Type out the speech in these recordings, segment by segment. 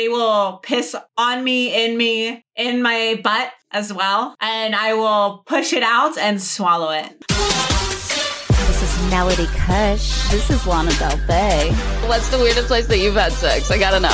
they will piss on me, in me, in my butt as well. And I will push it out and swallow it. This is Melody Kush. This is Lana Del Bay. What's the weirdest place that you've had sex? I gotta know.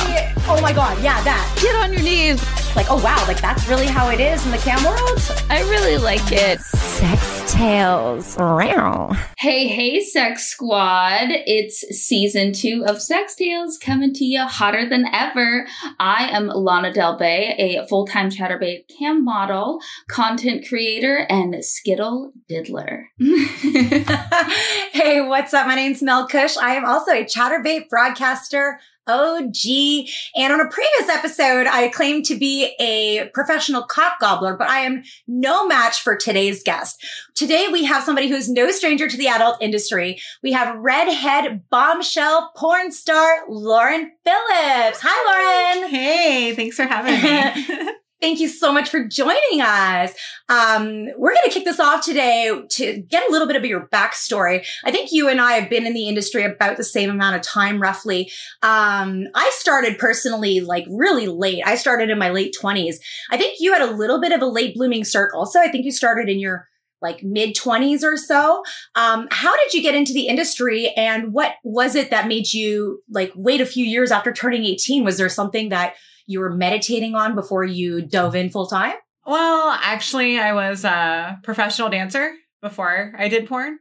Oh my god, yeah, that. Get on your knees. Like, oh wow, like that's really how it is in the cam world? I really like it. Sex Tales. Meow. Hey, hey, Sex Squad. It's season two of Sex Tales coming to you hotter than ever. I am Lana Del Bay, a full time Chaturbate cam model, content creator, and Skittle Diddler. hey, what's up? My name's Mel Kush. I am also a Chaturbate broadcaster. OG. And on a previous episode, I claimed to be a professional cock gobbler, but I am no match for today's guest. Today, we have somebody who's no stranger to the adult industry. We have redhead bombshell porn star Lauren Phillips. Hi, Lauren. Hey, thanks for having me. Thank you so much for joining us. Um, we're going to kick this off today to get a little bit of your backstory. I think you and I have been in the industry about the same amount of time, roughly. Um, I started personally like really late. I started in my late twenties. I think you had a little bit of a late blooming start. Also, I think you started in your like mid 20s or so. Um, how did you get into the industry and what was it that made you like wait a few years after turning 18? Was there something that you were meditating on before you dove in full time? Well, actually, I was a professional dancer before I did porn.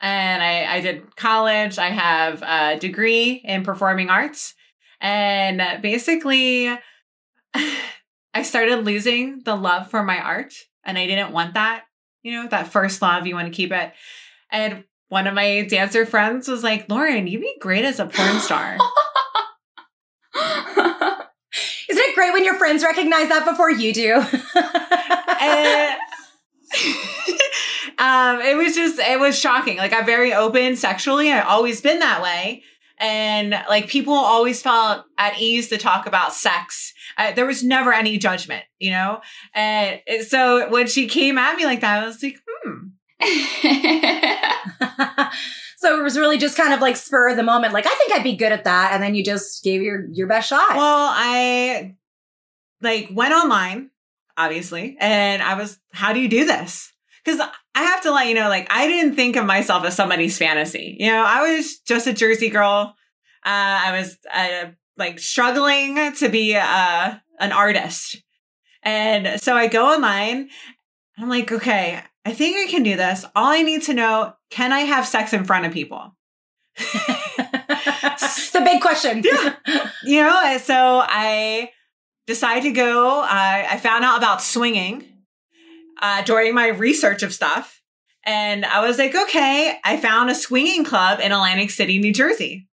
And I, I did college. I have a degree in performing arts. And basically, I started losing the love for my art. And I didn't want that, you know, that first love, you want to keep it. And one of my dancer friends was like, Lauren, you'd be great as a porn star. Great when your friends recognize that before you do? and, um, it was just, it was shocking. Like, I'm very open sexually. I've always been that way. And like, people always felt at ease to talk about sex. Uh, there was never any judgment, you know? And so when she came at me like that, I was like, hmm. so it was really just kind of like spur of the moment. Like, I think I'd be good at that. And then you just gave your, your best shot. Well, I like went online, obviously, and I was, how do you do this? Because I have to let you know, like, I didn't think of myself as somebody's fantasy. You know, I was just a Jersey girl. Uh, I was uh, like struggling to be uh, an artist. And so I go online. I'm like, okay, I think I can do this. All I need to know, can I have sex in front of people? the big question. yeah. You know, so I decided to go. I, I found out about swinging uh, during my research of stuff. And I was like, okay, I found a swinging club in Atlantic City, New Jersey.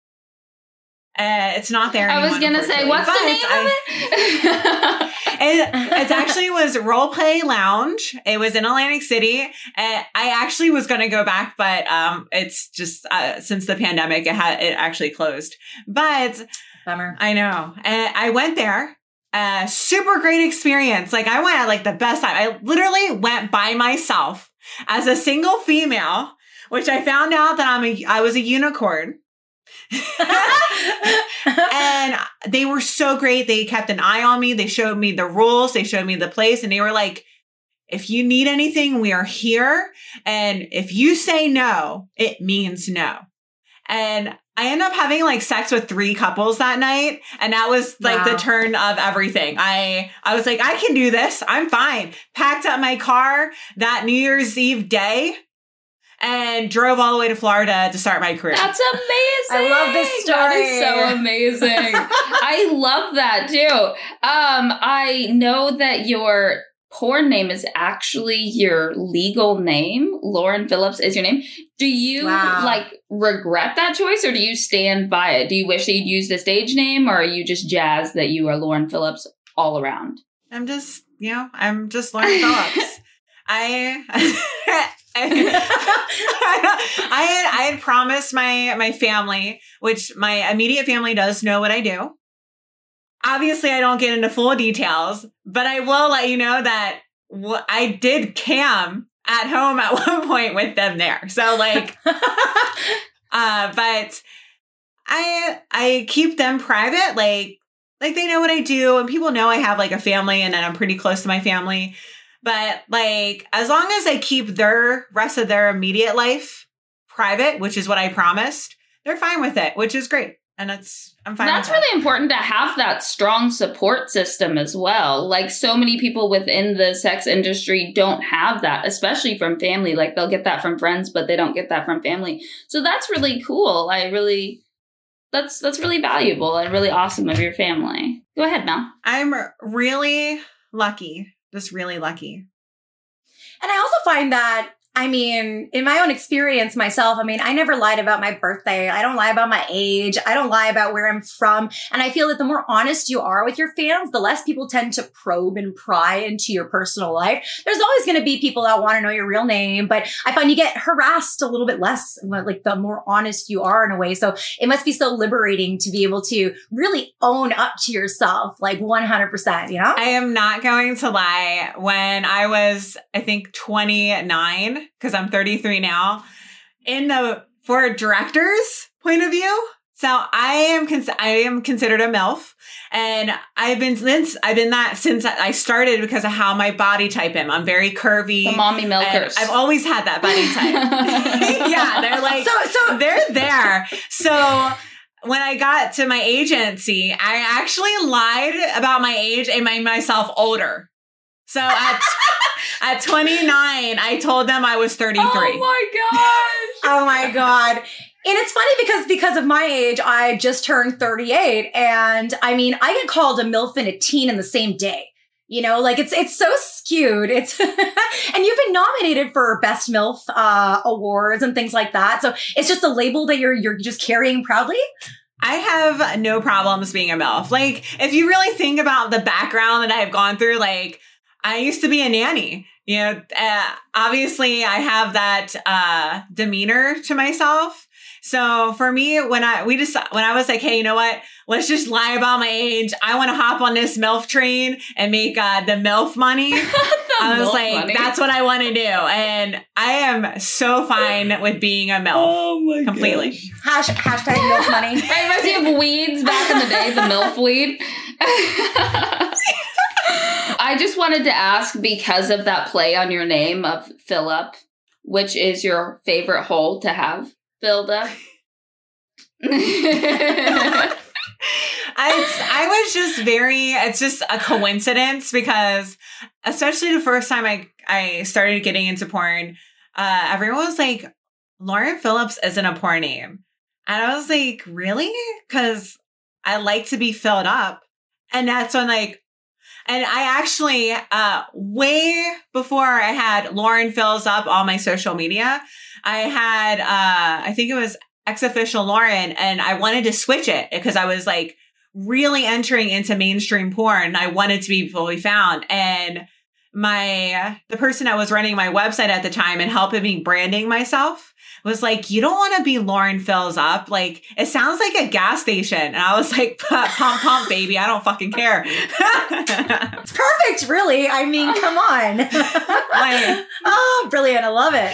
Uh, it's not there. I was gonna say, what's the name I, of it? it, it actually was Role Play Lounge. It was in Atlantic City. And I actually was gonna go back, but um, it's just uh, since the pandemic, it had it actually closed. But bummer. I know. And I went there. Uh, super great experience. Like I went at like the best time. I literally went by myself as a single female, which I found out that I'm a I was a unicorn. and they were so great. They kept an eye on me. They showed me the rules. They showed me the place and they were like, if you need anything, we are here. And if you say no, it means no. And I ended up having like sex with three couples that night. And that was like wow. the turn of everything. I, I was like, I can do this. I'm fine. Packed up my car that New Year's Eve day and drove all the way to Florida to start my career. That's amazing. I love this story. That is so amazing. I love that too. Um, I know that your porn name is actually your legal name. Lauren Phillips is your name. Do you wow. like regret that choice or do you stand by it? Do you wish that you'd used a stage name or are you just jazzed that you are Lauren Phillips all around? I'm just, you know, I'm just Lauren Phillips. I I, had I had promised my my family, which my immediate family does know what I do. Obviously, I don't get into full details, but I will let you know that wh- I did cam at home at one point with them there. So like, uh, but I I keep them private. Like like they know what I do and people know I have like a family and that I'm pretty close to my family. But like as long as I keep their rest of their immediate life private, which is what I promised, they're fine with it, which is great. And it's I'm fine. That's with really important to have that strong support system as well. Like so many people within the sex industry don't have that, especially from family. Like they'll get that from friends, but they don't get that from family. So that's really cool. I really that's that's really valuable and really awesome of your family. Go ahead, Mel. I'm really lucky. Just really lucky. And I also find that I mean, in my own experience myself, I mean, I never lied about my birthday. I don't lie about my age. I don't lie about where I'm from. And I feel that the more honest you are with your fans, the less people tend to probe and pry into your personal life. There's always going to be people that want to know your real name, but I find you get harassed a little bit less, like the more honest you are in a way. So it must be so liberating to be able to really own up to yourself, like 100%, you know? I am not going to lie. When I was, I think, 29, because I'm 33 now, in the for a director's point of view. So I am cons- I am considered a MILF, and I've been since I've been that since I started because of how my body type am. I'm very curvy. The mommy milkers. I've always had that body type. yeah, they're like So, so they're there. So when I got to my agency, I actually lied about my age and made myself older. So at at 29, I told them I was 33. Oh my gosh. oh my god and it's funny because because of my age i just turned 38 and i mean i get called a milf and a teen in the same day you know like it's it's so skewed it's and you've been nominated for best milf uh awards and things like that so it's just a label that you're you're just carrying proudly I have no problems being a MILF. Like, if you really think about the background that I've gone through, like, I used to be a nanny. You know, uh, obviously I have that uh, demeanor to myself. So for me, when I we just when I was like, hey, you know what? Let's just lie about my age. I want to hop on this MILF train and make uh, the MILF money. I was like, money. that's what I want to do, and I am so fine with being a MILF Oh my completely. Hash, hashtag milf money It reminds me of weeds back in the day, the MILF weed. I just wanted to ask because of that play on your name of Philip, which is your favorite hole to have filled up? I, I was just very it's just a coincidence because especially the first time I I started getting into porn, uh everyone was like, Lauren Phillips isn't a porn name. And I was like, really? Because I like to be filled up. And that's when like and I actually uh way before I had Lauren fills up all my social media, I had uh I think it was ex official Lauren and I wanted to switch it because I was like really entering into mainstream porn. I wanted to be fully found. And my the person that was running my website at the time and helping me branding myself was like, you don't want to be Lauren fills up. Like it sounds like a gas station. And I was like, pump, pump, baby. I don't fucking care. it's perfect really i mean come on Like- oh brilliant i love it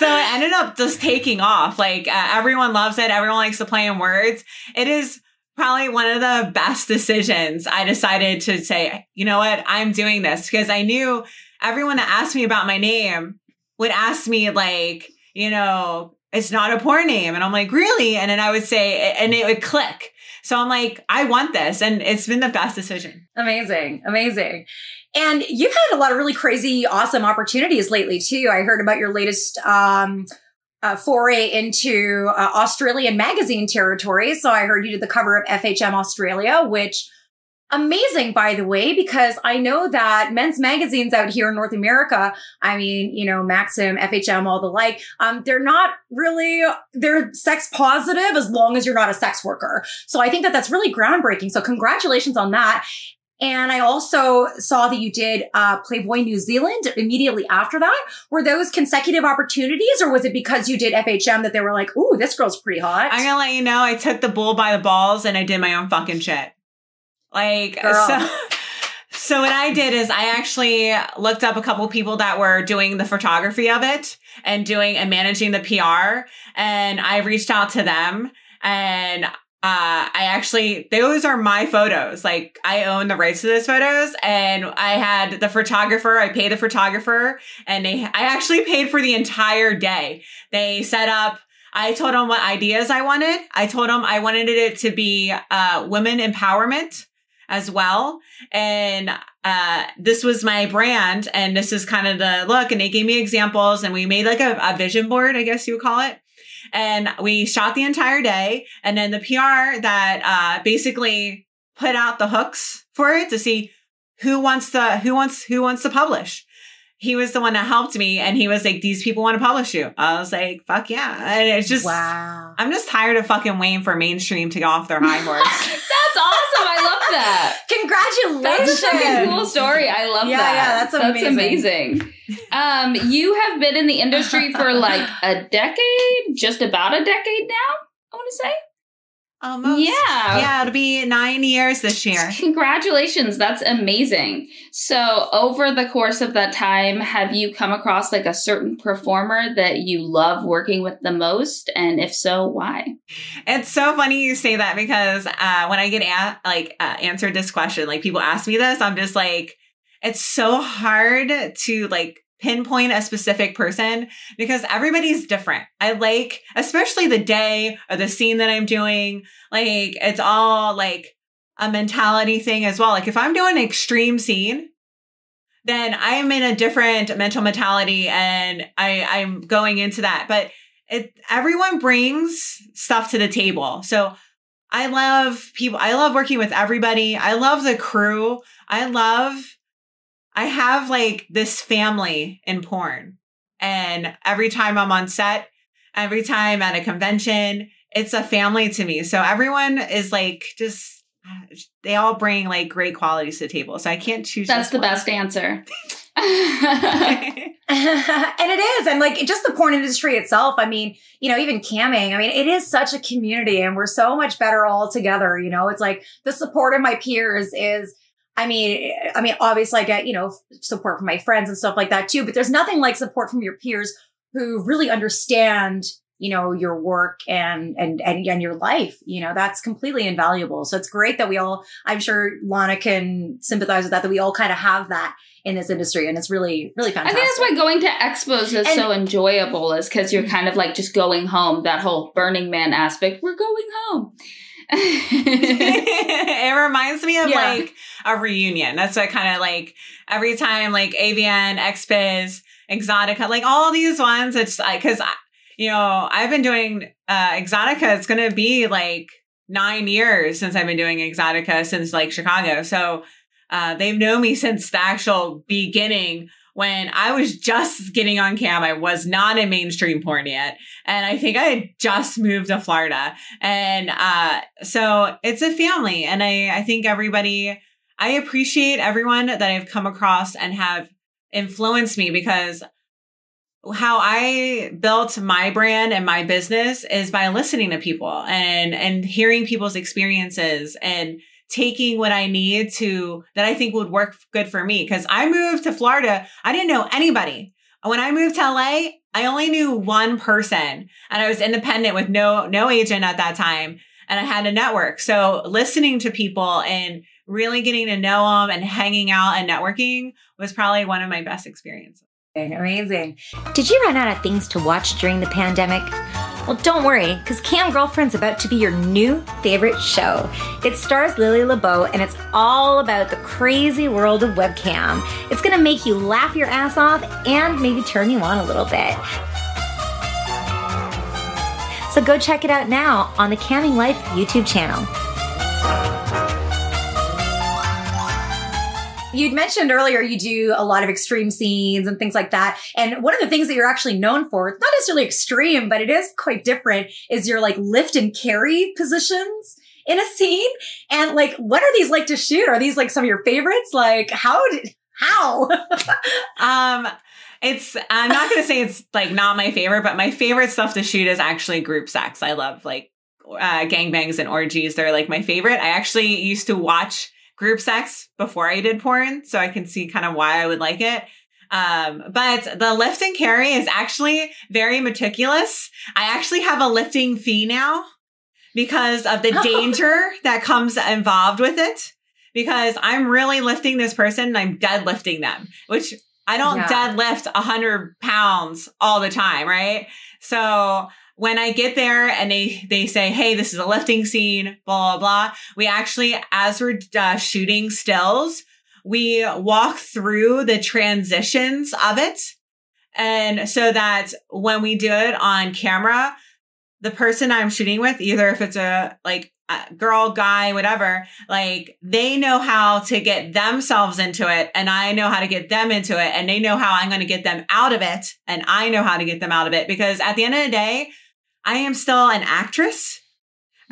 so it ended up just taking off. Like uh, everyone loves it. Everyone likes to play in words. It is probably one of the best decisions. I decided to say, you know what, I'm doing this because I knew everyone that asked me about my name would ask me like, you know, it's not a porn name, and I'm like, really? And then I would say, and it would click. So I'm like, I want this, and it's been the best decision. Amazing, amazing. And you've had a lot of really crazy, awesome opportunities lately too. I heard about your latest um, uh, foray into uh, Australian magazine territory. So I heard you did the cover of FHM Australia, which amazing, by the way, because I know that men's magazines out here in North America, I mean, you know, Maxim, FHM, all the like, um, they're not really, they're sex positive as long as you're not a sex worker. So I think that that's really groundbreaking. So congratulations on that. And I also saw that you did uh, Playboy New Zealand immediately after that. Were those consecutive opportunities, or was it because you did FHM that they were like, "Ooh, this girl's pretty hot"? I'm gonna let you know, I took the bull by the balls and I did my own fucking shit. Like Girl. so. So what I did is I actually looked up a couple people that were doing the photography of it and doing and managing the PR, and I reached out to them and uh, I actually, those are my photos. Like I own the rights to those photos and I had the photographer, I paid the photographer and they, I actually paid for the entire day. They set up, I told them what ideas I wanted. I told them I wanted it to be, uh, women empowerment as well. And, uh, this was my brand and this is kind of the look. And they gave me examples and we made like a, a vision board, I guess you would call it and we shot the entire day. And then the PR that uh, basically put out the hooks for it to see who wants to who wants who wants to publish. He was the one that helped me, and he was like, "These people want to publish you." I was like, "Fuck yeah!" And it's just, wow. I'm just tired of fucking waiting for mainstream to get off their high horse. That's awesome. I love that. Congratulations. That's a fucking cool story. I love Yeah, that. yeah, that's amazing That's amazing. um, you have been in the industry for like a decade, just about a decade now. I want to say. Almost. Yeah. Yeah, it'll be nine years this year. Congratulations. That's amazing. So, over the course of that time, have you come across like a certain performer that you love working with the most? And if so, why? It's so funny you say that because uh, when I get a- like uh, answered this question, like people ask me this, I'm just like, it's so hard to like pinpoint a specific person because everybody's different. I like, especially the day or the scene that I'm doing, like it's all like a mentality thing as well. Like if I'm doing an extreme scene, then I'm in a different mental mentality and I, I'm going into that. But it everyone brings stuff to the table. So I love people. I love working with everybody. I love the crew. I love I have like this family in porn. And every time I'm on set, every time at a convention, it's a family to me. So everyone is like just they all bring like great qualities to the table. So I can't choose That's just the one. best answer. and it is. And like just the porn industry itself, I mean, you know, even camming, I mean, it is such a community and we're so much better all together. You know, it's like the support of my peers is, I mean, I mean, obviously I get, you know, support from my friends and stuff like that too, but there's nothing like support from your peers who really understand you know your work and and and, and your life you know that's completely invaluable so it's great that we all i'm sure lana can sympathize with that that we all kind of have that in this industry and it's really really fantastic. I think that's why going to expos is And- so enjoyable, is because you're kind of like just going home. That whole Burning Man aspect. We're going home. it reminds me of Yeah. like a reunion. That's what kind of like every time like AVN, XBiz, Exotica, like all these ones. It's like because you know I've been doing uh Exotica. It's gonna be like nine years since I've been doing Exotica since like Chicago. So uh, they've known me since the actual beginning when I was just getting on cam. I was not in mainstream porn yet. And I think I had just moved to Florida. And uh, so it's a family. And I, I think everybody, I appreciate everyone that I've come across and have influenced me because how I built my brand and my business is by listening to people and and hearing people's experiences and taking what I need to that I think would work good for me. Cuz I moved to Florida I didn't know anybody. When I moved to LA I only knew one person and I was independent with no no agent at that time and I had a network. So listening to people and really getting to know them and hanging out and networking was probably one of my best experiences. Amazing. Did you run out of things to watch during the pandemic? Well, don't worry, because Cam Girlfriend's about to be your new favorite show. It stars Lily LeBeau, and it's all about the crazy world of webcam. It's gonna make you laugh your ass off and maybe turn you on a little bit. So go check it out now on the Camming Life YouTube channel. You'd mentioned earlier you do a lot of extreme scenes and things like that. And one of the things that you're actually known for, not necessarily extreme, but it is quite different, is your like lift and carry positions in a scene. And like, what are these like to shoot? Are these like some of your favorites? Like, how did, how? Um, it's I'm not gonna say it's like not my favorite, but my favorite stuff to shoot is actually group sex. I love like uh, gangbangs and orgies. They're like my favorite. I actually used to watch group sex before I did porn, so I can see kind of why I would like it. Um, but the lift and carry is actually very meticulous. I actually have a lifting fee now. because of the danger that comes involved with it. Because I'm really lifting this person and I'm deadlifting them, which I don't Yeah. deadlift a hundred pounds all the time, right? So when I get there and they they say, "Hey, this is a lifting scene," blah blah blah. We actually, as we're uh, shooting stills, we walk through the transitions of it, and so that when we do it on camera, the person I'm shooting with, either if it's a like a girl, guy, whatever, like they know how to get themselves into it, and I know how to get them into it, and they know how I'm going to get them out of it, and I know how to get them out of it because at the end of the day, I am still an actress.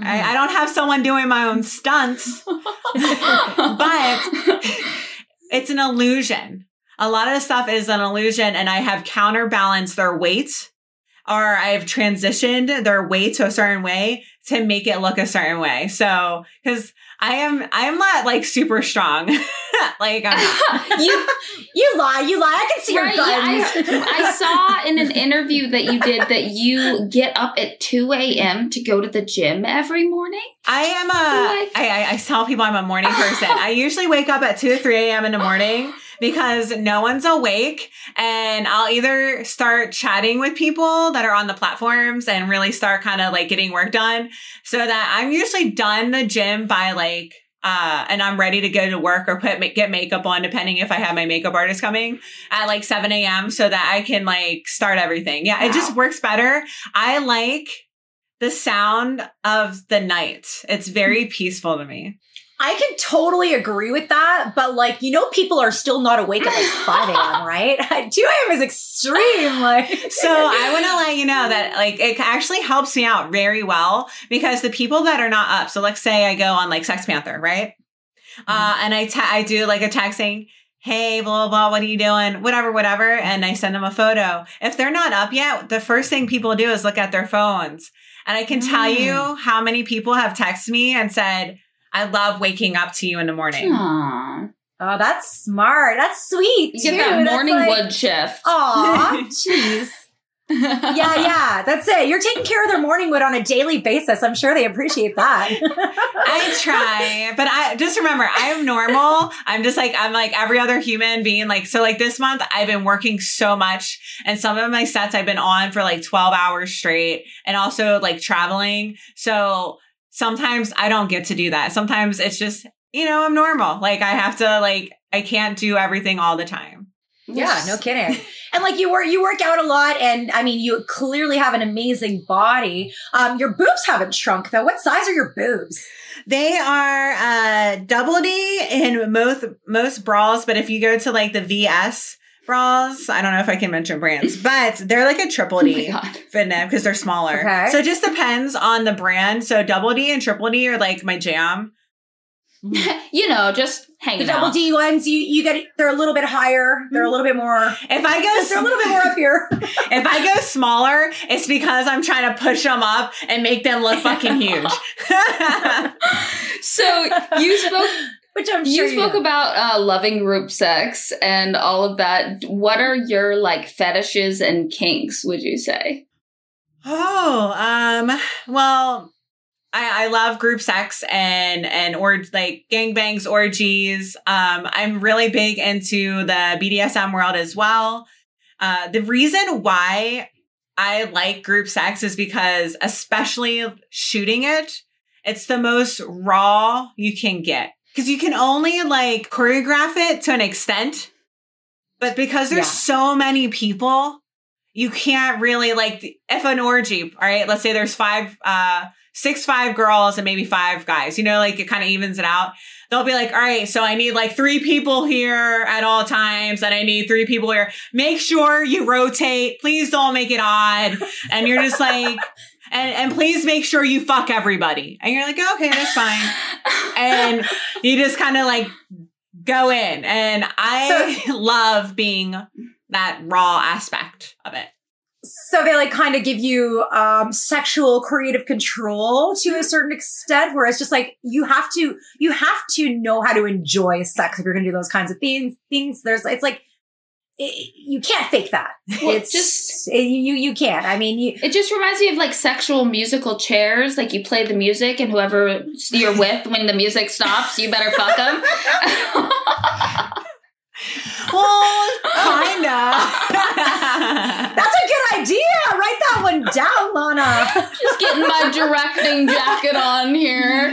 I, I don't have someone doing my own stunts, but it's an illusion. A lot of the stuff is an illusion, and I have counterbalanced their weight, or I've transitioned their weight to a certain way to make it look a certain way. So, because I am, I am not like super strong. like I'm not. you you lie, you lie. I can see Right, your yeah. I, I saw in an interview that you did that you get up at 2 a.m. to go to the gym every morning. I am a. Like- I, I, I tell people I'm a morning person. I usually wake up at 2 or 3 a.m. in the morning because no one's awake. And I'll either start chatting with people that are on the platforms and really start kind of like getting work done so that I'm usually done the gym by like, uh, and I'm ready to go to work or put, get makeup on, depending if I have my makeup artist coming at like 7 a.m. so that I can like start everything. Yeah. It just works better. I like the sound of the night. It's very peaceful to me. I can totally agree with that, but like you know, people are still not awake at like five a.m. Right? Two a.m. is extreme. Like So I want to let you know that like it actually helps me out very well because the people that are not up. So let's say I go on like SextPanther, right? Uh, and I ta- I do like a text saying, "Hey, blah blah blah, what are you doing? Whatever, whatever," and I send them a photo. If they're not up yet, the first thing people do is look at their phones, and I can tell you how many people have texted me and said, "I love waking up to you in the morning." Aww. oh, that's smart. That's sweet. You get too. that morning like, wood shift. Aw, jeez. Yeah, yeah, that's it. You're taking care of their morning wood on a daily basis. I'm sure they appreciate that. I try, but I just remember I'm normal. I'm just like, I'm like every other human being. Like, so like this month, I've been working so much and some of my sets I've been on for like 12 hours straight and also like traveling. So sometimes I don't get to do that. Sometimes it's just, you know, I'm normal. Like I have to like, I can't do everything all the time. Yeah, no kidding. And like you work, you work out a lot, and I mean, you clearly have an amazing body. Um, your boobs haven't shrunk though. What size are your boobs? They are uh double D in most most bras, but if you go to like the VS bras, I don't know if I can mention brands, but they're like a triple Oh D God. fit them because they're smaller. Okay. So it just depends on the brand. So double D and triple D are like my jam. you know, just hang. The hanging double out. D ones, you you get they're a little bit higher. They're a mm-hmm. little bit more. If I go They're a little bit more up here. if I go smaller, it's because I'm trying to push them up and make them look fucking huge. So you spoke Which I'm sure you spoke do. about uh, loving group sex and all of that. What are your like fetishes and kinks? Would you say? Oh, um, well, I, I love group sex and and or like gangbangs, orgies. Um, I'm really big into the BDSM world as well. Uh, the reason why I like group sex is because, especially shooting it, it's the most raw you can get because you can only like choreograph it to an extent, but because there's Yeah. so many people, you can't really like if an orgy, all right, let's say there's five, uh, six, five girls and maybe five guys, you know, like it kind of evens it out. They'll be like, all right, so I need like three people here at all times and I need three people here. Make sure you rotate. Please don't make it odd. And you're just like, and, and please make sure you fuck everybody. And you're like, okay, that's fine. And you just kind of like go in. And I love being that raw aspect of it. So they like kind of give you um sexual creative control to a certain extent, where it's just like you have to you have to know how to enjoy sex if you're gonna do those kinds of things. Things there's it's like it, you can't fake that. Well, it's just- you you you can't. I mean, you It just reminds me of like sexual musical chairs. Like you play the music, and whoever you're with when the music stops, you better fuck them. Well, kinda. that's a good idea. Write that one down, Lana. just getting my directing jacket on here.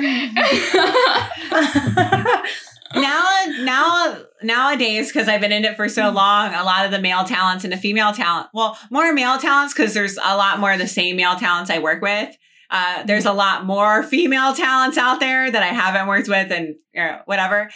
now, now, nowadays, because I've been in it for so Mm-hmm. long, a lot of the male talents and the female talent. Well, more male talents because there's a lot more of the same male talents I work with. Uh, there's a lot more female talents out there that I haven't worked with, and you know, whatever.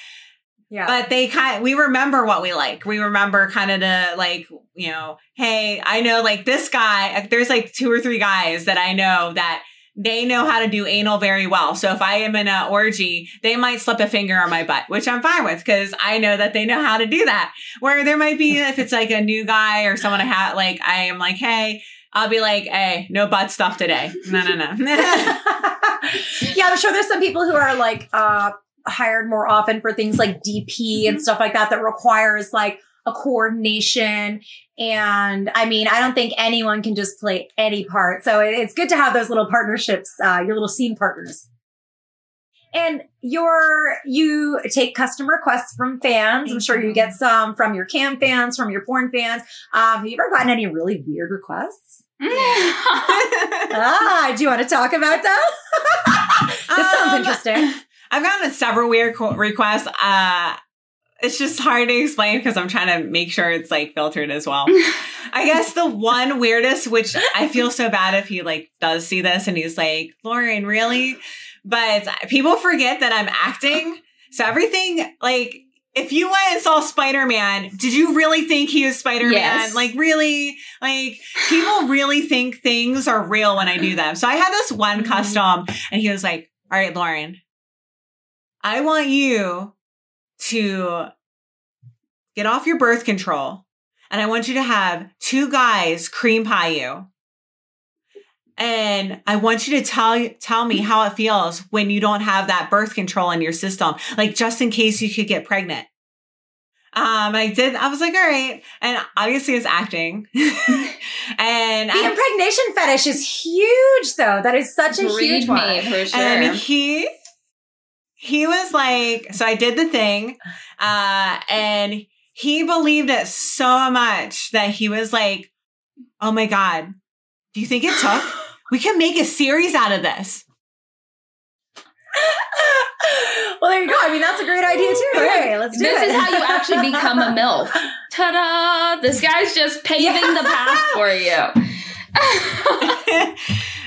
yeah. but they kind we remember what we like we remember kind of the like you know hey i know like this guy there's like two or three guys that i know that they know how to do anal very well. So if i am in an orgy they might slip a finger on my butt which i'm fine with because i know that they know how to do that. Where there might be if it's like a new guy or someone i have like i am like hey i'll be like hey no butt stuff today. No no no. Yeah, I'm sure there's some people who are like uh hired more often for things like DP and stuff like that that requires like a coordination. And I mean, I don't think anyone can just play any part. So it- it's good to have those little partnerships, uh, your little scene partners. And your you take custom requests from fans. I'm sure you get some from your cam fans, from your porn fans. Um, have you ever gotten any really weird requests? Ah, do you want to talk about that? this sounds Um, interesting. I've gotten several weird requests. Uh, it's just hard to explain because I'm trying to make sure it's like filtered as well. I guess the one weirdest, which I feel so bad if he like does see this and he's like, Lauren, really? But people forget that I'm acting. So everything like if you went and saw Spider Man, did you really think he was Spider Man? Yes. Like, really? Like, people really think things are real when I do them. So I had this one Mhm. custom, and he was like, All right, Lauren, I want you to get off your birth control, and I want you to have two guys cream pie you. And I want you to tell tell me how it feels when you don't have that birth control in your system, like just in case you could get pregnant. Um, I did. I was like, all right, and obviously it's acting, and The I, impregnation fetish is huge, though. That is such a huge me one. for sure. and he he was like, so I did the thing, uh, and he believed it so much that he was like, oh my god, do you think it took? We can make a series out of this. well, there you go. I mean, that's a great idea too. Hey, let's do it. this is how you actually become a MILF. Ta-da! This guy's just paving Yeah. the path for you.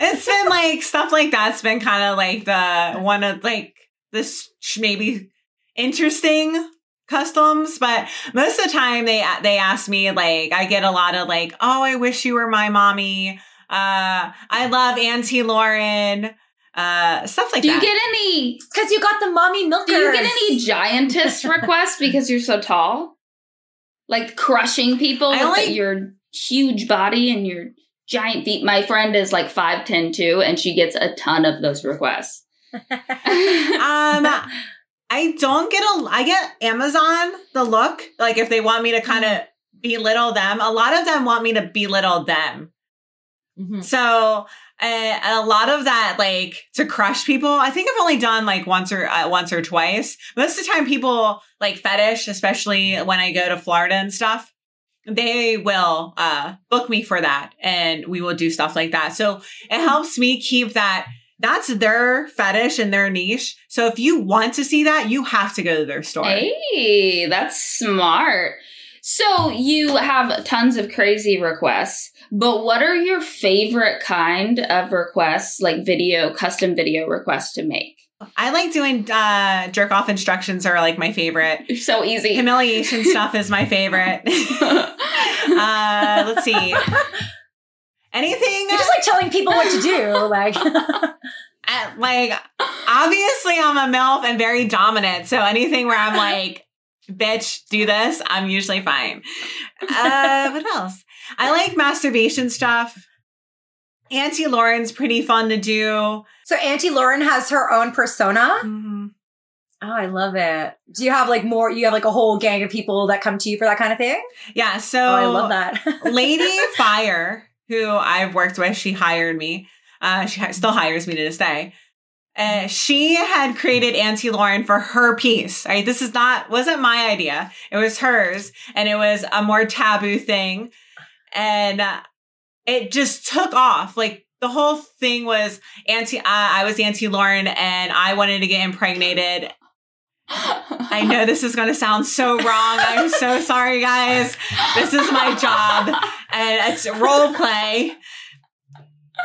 it's been like stuff like that's been kind of like the one of like this sh- maybe interesting customs but most of the time they they ask me like i get a lot of like oh i wish you were my mommy uh i love auntie lauren uh stuff like that. Do you get any because you got the mommy milkers. do you get any giantess requests because you're so tall? Like crushing people I with only- your huge body and your giant feet. My friend is like 5'10 too, and she gets a ton of those requests. um i don't get a i get amazon the look like if they want me to kind of belittle them a lot of them want me to belittle them Mhm. So uh, a lot of that, like to crush people, I think I've only done like once or uh, once or twice. Most of the time, people like fetish, especially when I go to Florida and stuff. They will uh, book me for that, and we will do stuff like that. So it helps me keep that. That's their fetish and their niche. So if you want to see that, you have to go to their store. Hey, that's smart. So you have tons of crazy requests, but what are your favorite kind of requests, like video, custom video requests to make? I like doing uh, jerk off instructions are like my favorite. So easy. Humiliation stuff is my favorite. uh, let's see. Anything You're just like telling people what to do. Like, uh, like obviously I'm a MILF and very dominant. So anything where I'm like, bitch, do this, I'm usually fine. Uh, what else? I like masturbation stuff. Auntie Lauren's pretty fun to do. so Auntie Lauren has her own persona. Mhm. Oh, I love it. Do you have like more? You have like a whole gang of people that come to you for that kind of thing? Yeah. So Oh, I love that. Lady Fyre, who I've worked with, she hired me. Uh, she still hires me to this day. Uh, she had created Auntie Lauren for her piece. Right, this is not wasn't my idea. It was hers, and it was a more taboo thing, and uh, it just took off. Like the whole thing was Auntie. Uh, I was Auntie Lauren, and I wanted to get impregnated. I know this is going to sound so wrong. I'm so sorry, guys. This is my job, and it's role play.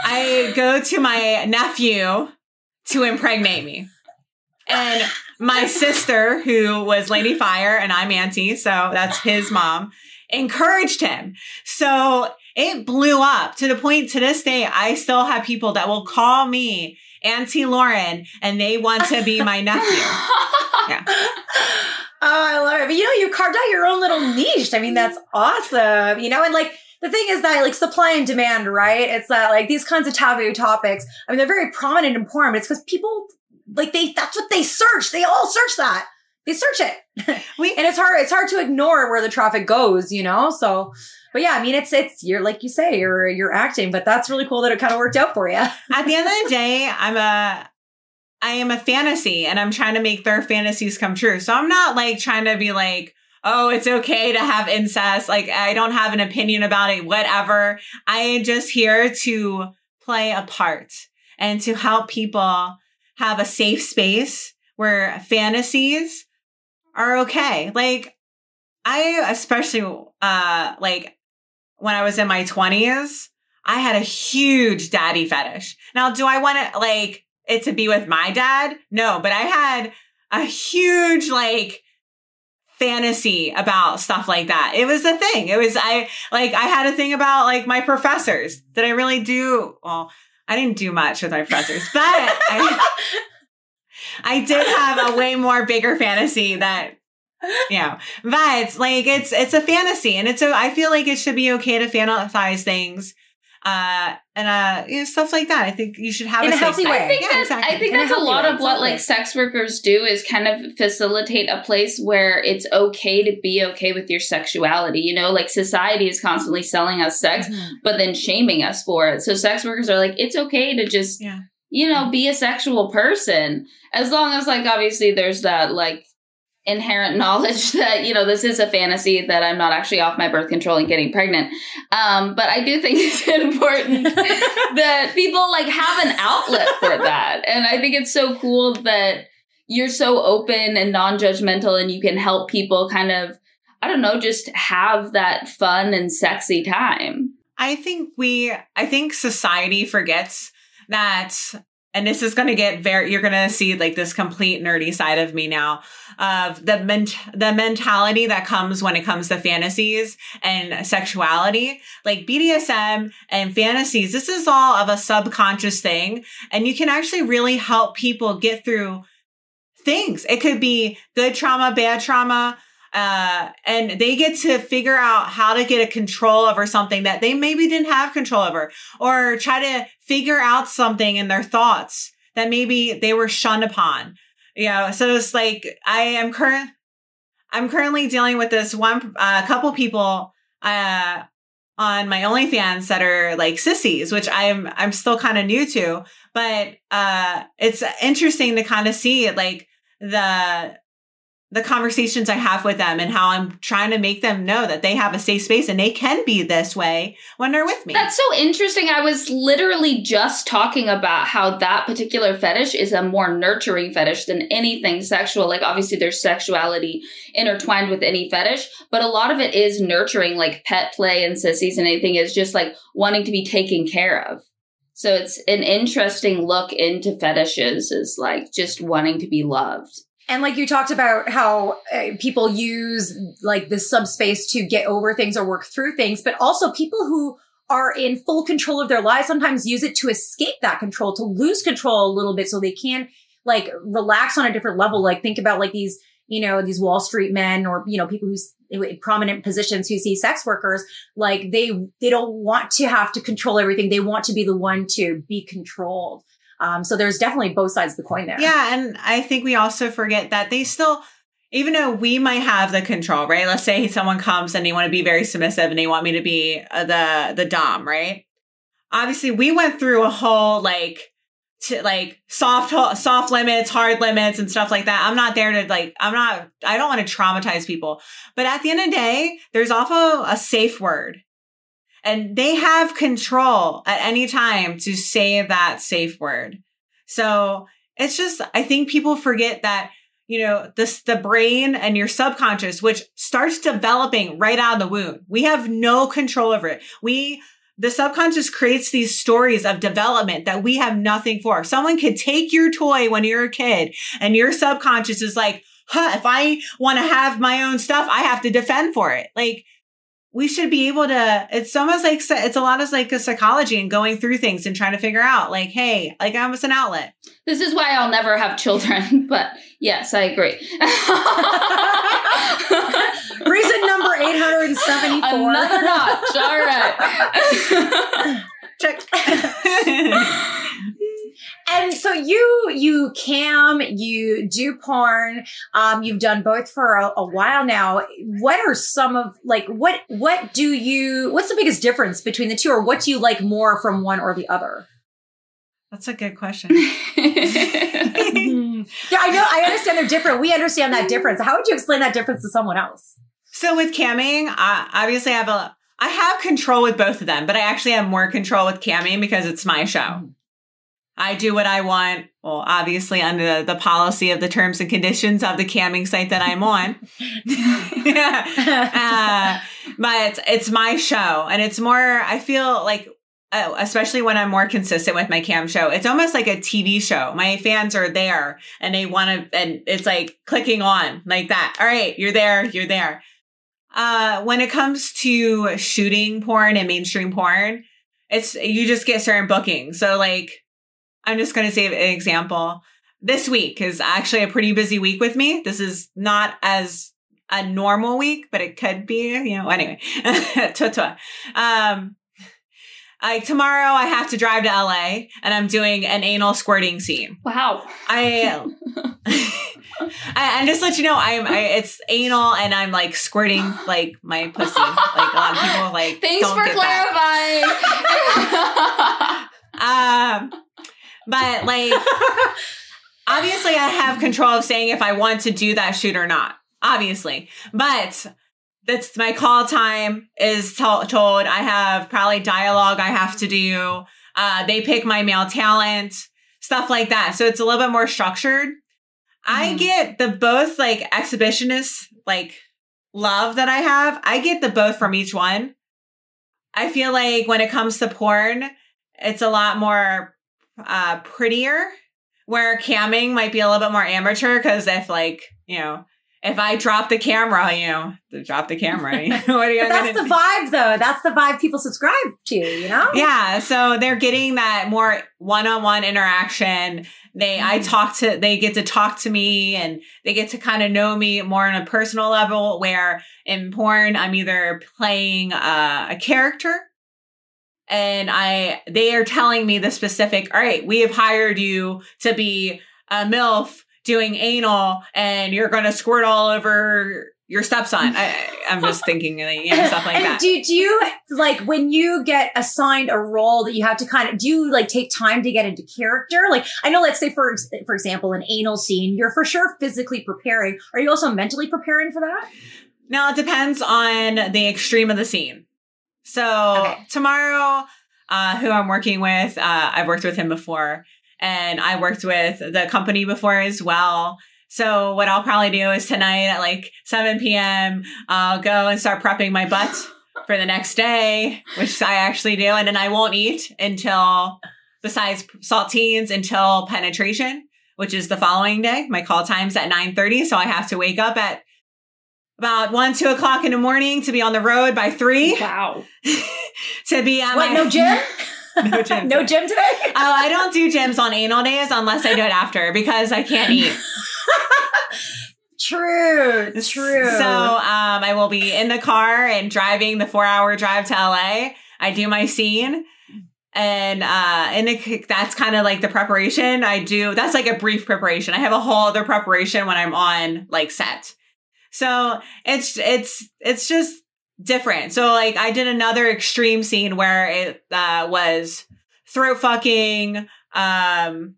I go to my nephew to impregnate me. And my sister, who was Lady Fyre, and I'm Auntie, so that's his mom, encouraged him. So it blew up to the point to this day, I still have people that will call me Auntie Lauren and they want to be my nephew. Yeah. Oh, I love it. But you know, you carved out your own little niche. I mean, that's awesome. You know, and like the thing is that like supply and demand, right? It's that like these kinds of taboo topics. I mean, they're very prominent in porn, but it's because people like they that's what they search. They all search that. They search it. We, and it's hard it's hard to ignore where the traffic goes, you know? So but yeah, I mean it's it's you're like you say, you're you're acting, but that's really cool that it kind of worked out for you. at the end of the day, I'm a I am a fantasy and I'm trying to make their fantasies come true. So I'm not like trying to be like, oh, it's okay to have incest. Like I don't have an opinion about it, whatever. I am just here to play a part and to help people have a safe space where fantasies are okay. Like I especially uh like when I was in my 20s, I had a huge daddy fetish. Now, do I want it like it to be with my dad? No, but I had a huge like fantasy about stuff like that. It was a thing. It was I like I had a thing about like my professors. Did I really do well, I didn't do much with my professors, but I I did have a way more bigger fantasy that you know, but like it's it's a fantasy and it's a I feel like it should be okay to fantasize things uh and uh you know, stuff like that. I think you should have In a safe healthy space. way. I think Yeah, that exactly. I think In that's a healthy lot way, of what like sex workers do is kind of facilitate a place where it's okay to be okay with your sexuality. You know, like society is constantly selling us sex, Mhm. but then shaming us for it. So sex workers are like, it's okay to just Yeah. you know be a sexual person as long as like obviously there's that like inherent knowledge that you know this is a fantasy that i'm not actually off my birth control and getting pregnant. Um but i do think it's important that people like have an outlet for that. And i think it's so cool that you're so open and non-judgmental and you can help people kind of i don't know just have that fun and sexy time. I think we, I think society forgets that, and this is going to get very, you're going to see like this complete nerdy side of me now of the ment, the mentality that comes when it comes to fantasies and sexuality, like BDSM and fantasies. This is all of a subconscious thing. And you can actually really help people get through things. It could be good trauma, bad trauma, uh, and they get to figure out how to get a control over something that they maybe didn't have control over, or try to figure out something in their thoughts that maybe they were shunned upon. You know, so it's like I am current. I'm currently dealing with this one uh, couple people uh, on my OnlyFans that are like sissies, which I'm I'm still kind of new to, but uh, it's interesting to kind of see like the the conversations I have with them and how I'm trying to make them know that they have a safe space and they can be this way when they're with me. That's so interesting. I was literally just talking about how that particular fetish is a more nurturing fetish than anything sexual. Like, obviously, there's sexuality intertwined with any fetish, but a lot of it is nurturing, like pet play and sissies and anything is just like wanting to be taken care of. So it's an interesting look into fetishes, is like just wanting to be loved. And like you talked about how uh, people use like the subspace to get over things or work through things, but also people who are in full control of their lives sometimes use it to escape that control, to lose control a little bit so they can like relax on a different level. Like think about like these, you know, these Wall Street men or, you know, people who's in prominent positions who see sex workers, like they, they don't want to have to control everything. They want to be the one to be controlled. Um, so there's definitely both sides of the coin there. Yeah, and I think we also forget that they still even though we might have the control, right? Let's say someone comes and they want to be very submissive and they want me to be uh, the the dom, right? Obviously, we went through a whole like to like soft soft limits, hard limits and stuff like that. I'm not there to like I'm not I don't want to traumatize people. But at the end of the day, there's also a safe word. And they have control at any time to say that safe word. So it's just I think people forget that you know, this, the brain and your subconscious, which starts developing right out of the womb. We have no control over it. We, the subconscious creates these stories of development that we have nothing for. Someone could take your toy when you're a kid and your subconscious is like, huh, if I want to have my own stuff, I have to defend for it. Like, we should be able to it's almost like it's a lot of like a psychology and going through things and trying to figure out like hey like i'm just an outlet. This is why i'll never have children but yes i agree. Reason number 874 another notch. All right check. And so you you cam you do porn um you've done both for a, a, while now. What are some of like what what do you what's the biggest difference between the two or what do you like more from one or the other? That's a good question. Yeah i know i understand they're different. We understand that difference. How would you explain that difference to someone else? So with camming uh, obviously i have a I have control with both of them, but I actually have more control with camming because it's my show. Mm-hmm. I do what I want. Well, obviously under the, the policy of the terms and conditions of the camming site that I'm on. uh, but it's, it's my show and it's more, I feel like, uh, especially when I'm more consistent with my cam show, it's almost like a TV show. My fans are there and they want to, and it's like clicking on like that. All right, you're there, you're there. Uh, when it comes to shooting porn and mainstream porn, it's, you just get certain bookings. So like, I'm just going to say an example. This week is actually a pretty busy week with me. This is not as a normal week, but it could be, you know, anyway. um, like tomorrow I have to drive to LA and I'm doing an anal squirting scene. Wow. I, I and just let you know I'm I, it's anal and I'm like squirting like my pussy. Like a lot of people like Thanks for clarifying. um but like, obviously, I have control of saying if I want to do that shoot or not. Obviously, but that's my call time is to- told. I have probably dialogue I have to do. Uh, they pick my male talent, stuff like that. So it's a little bit more structured. Mm-hmm. I get the both like exhibitionist like love that I have. I get the both from each one. I feel like when it comes to porn, it's a lot more uh, prettier, where camming might be a little bit more amateur because if like you know if I drop the camera, you know, drop the camera. You know, what are you that's the vibe, though. That's the vibe people subscribe to. You know. Yeah. So they're getting that more one-on-one interaction. They, mm-hmm. I talk to, they get to talk to me, and they get to kind of know me more on a personal level. Where in porn, I'm either playing uh, a character and I they are telling me the specific, all right, we have hired you to be a MILF doing anal and you're gonna squirt all over your stepson. I, I'm just thinking you know, stuff like that. Do, do you like when you get assigned a role that you have to kind of do you like take time to get into character? Like I know, let's say for for example, an anal scene, you're for sure physically preparing. Are you also mentally preparing for that? No, it depends on the extreme of the scene. So okay. tomorrow, uh, who I'm working with, uh, I've worked with him before, and I worked with the company before as well. So what I'll probably do is tonight at like 7 p.m., I'll go and start prepping my butt for the next day, which I actually do, and then I won't eat until, besides saltines, until penetration, which is the following day. My call time's at 9:30, so I have to wake up at about one, two o'clock in the morning to be on the road by three. Wow. to be at what, my no gym? no gym. no gym today? oh, I don't do gyms on anal days unless I do it after because I can't eat. True, true. So um, I will be in the car and driving the four hour drive to LA. I do my scene. and uh and it, that's kind of like the preparation i do that's like a brief preparation i have a whole other preparation when i'm on like set so it's it's it's just different so like i did another extreme scene where it uh was throat fucking um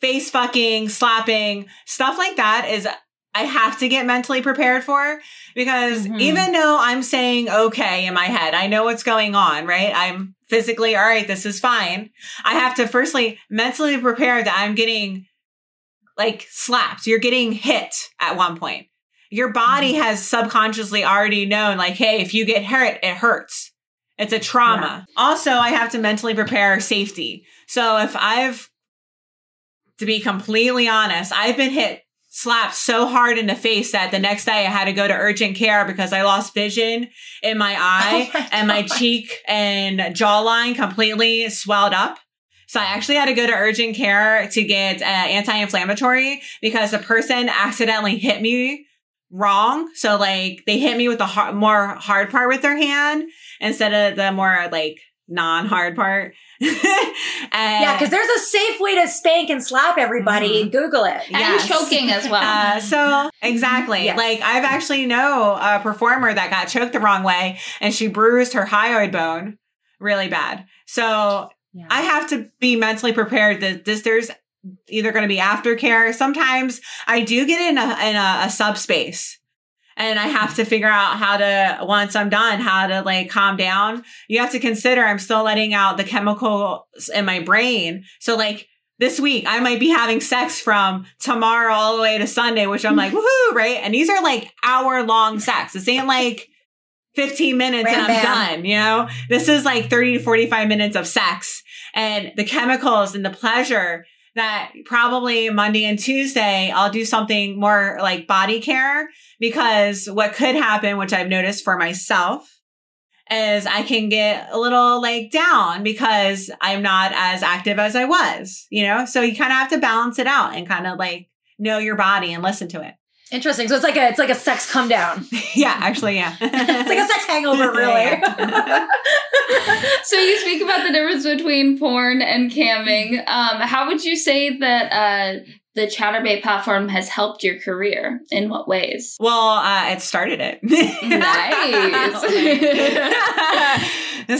face fucking slapping stuff like that is I have to get mentally prepared for because Mhm. even though I'm saying okay in my head, I know what's going on, right? I'm physically, all right, this is fine. I have to firstly mentally prepare that I'm getting like slapped. You're getting hit at one point. Your body has subconsciously already known, like, hey, if you get hurt, it hurts. It's a trauma. Also, I have to mentally prepare safety. So if I've, to be completely honest, I've been hit slapped so hard in the face that the next day I had to go to urgent care because I lost vision in my eye Oh my and my cheek and jawline completely swelled up. So I actually had to go to urgent care to get uh, anti-inflammatory because the person accidentally hit me wrong. So like they hit me with the har more hard part with their hand instead of the more like non-hard part. and, Yeah, because there's a safe way to spank and slap everybody. Google it. And Yes. choking as well. Uh, so exactly, Yes. like I've actually know a performer that got choked the wrong way, and she bruised her hyoid bone really bad. So Yeah. I have to be mentally prepared that this there's either going to be aftercare. Sometimes I do get in a in a, a subspace. And I have to figure out how to, once I'm done, how to like calm down. You have to consider I'm still letting out the chemicals in my brain. So like this week, I might be having sex from tomorrow all the way to Sunday, which I'm like, woohoo, right? And these are like hour long sex. This ain't like 15 minutes and I'm bam. done, you know? This is like 30 to 45 minutes of sex and the chemicals and the pleasure that probably Monday and Tuesday, I'll do something more like body care because what could happen, which I've noticed for myself, is I can get a little like down because I'm not as active as I was, you know? So you kind of have to balance it out and kind of like know your body and listen to it. Interesting. So it's like a it's like a sex come down. yeah, actually, yeah. it's like a sex hangover, really. Yeah. so you speak about the difference between porn and camming. Um, how would you say that uh, the Chaturbate platform has helped your career? In what ways? Well, uh, it started it. Nice.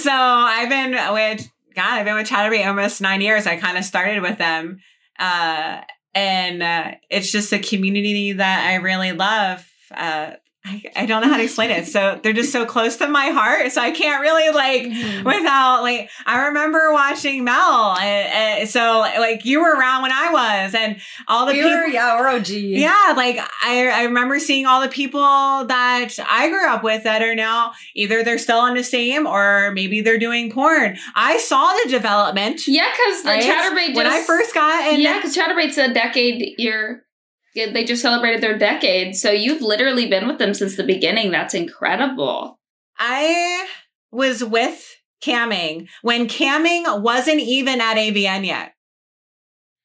so I've been with God. I've been with Chaturbate almost nine years. I kind of started with them, uh, and uh, it's just a community that I really love. Uh, I, I don't know how to explain it. So they're just so close to my heart. So I can't really like Mm-hmm. without like I remember watching Mel. And, and so like you were around when I was, and all the We people. were, yeah, we're OG. Yeah, like I, I remember seeing all the people that I grew up with that are now either they're still on the same or maybe they're doing porn. I saw the development. Yeah, because the right? Chaturbate just when I first got in. yeah, because Chaturbate's a decade year. Yeah, They just celebrated their decade, so you've literally been with them since the beginning. That's incredible. I was with camming when camming wasn't even at AVN yet.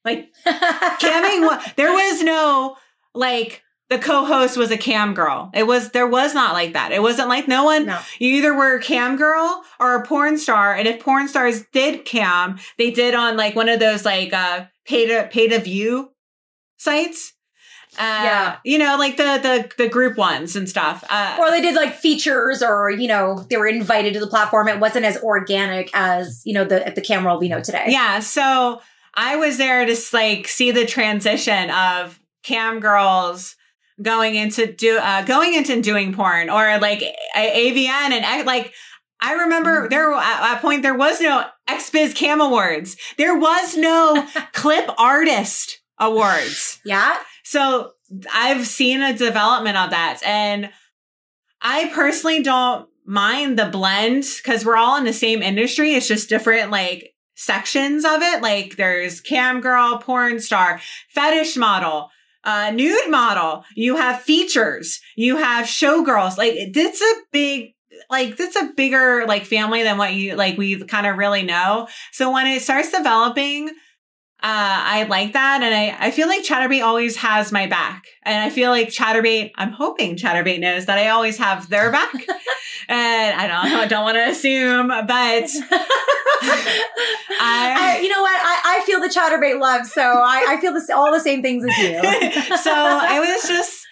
Like camming, there was no like the co-host was a cam girl. It was there was not like that. It wasn't like no one. No. You either were a cam girl or a porn star, and if porn stars did cam, they did on like one of those like uh pay to pay to view sites. Uh, Yeah. you know, like the the the group ones and stuff. Uh, or they did like features or you know they were invited to the platform it wasn't as organic as you know the at the camera we know today Yeah. So I was there to like see the transition of cam girls going into do uh, going into doing porn or like AVN and I- like I remember there were- at a point there was no XBiz Cam Awards. There was no Clip Artist Awards. yeah So I've seen a development of that. And I personally don't mind the blend because we're all in the same industry. It's just different, like, sections of it. Like, there's cam girl, porn star, fetish model. Uh, nude model, you have features, you have showgirls. Like, it's a big, like, it's a bigger, like, family than what you, like, we kind of really know. So when it starts developing, Uh, I like that. And I, I feel like Chaturbate always has my back. And I feel like Chaturbate, I'm hoping Chaturbate knows that I always have their back. and I don't, I don't want to assume, but I, you know what? I, I feel the Chaturbate love. So I, I feel this, all the same things as you. so it was just,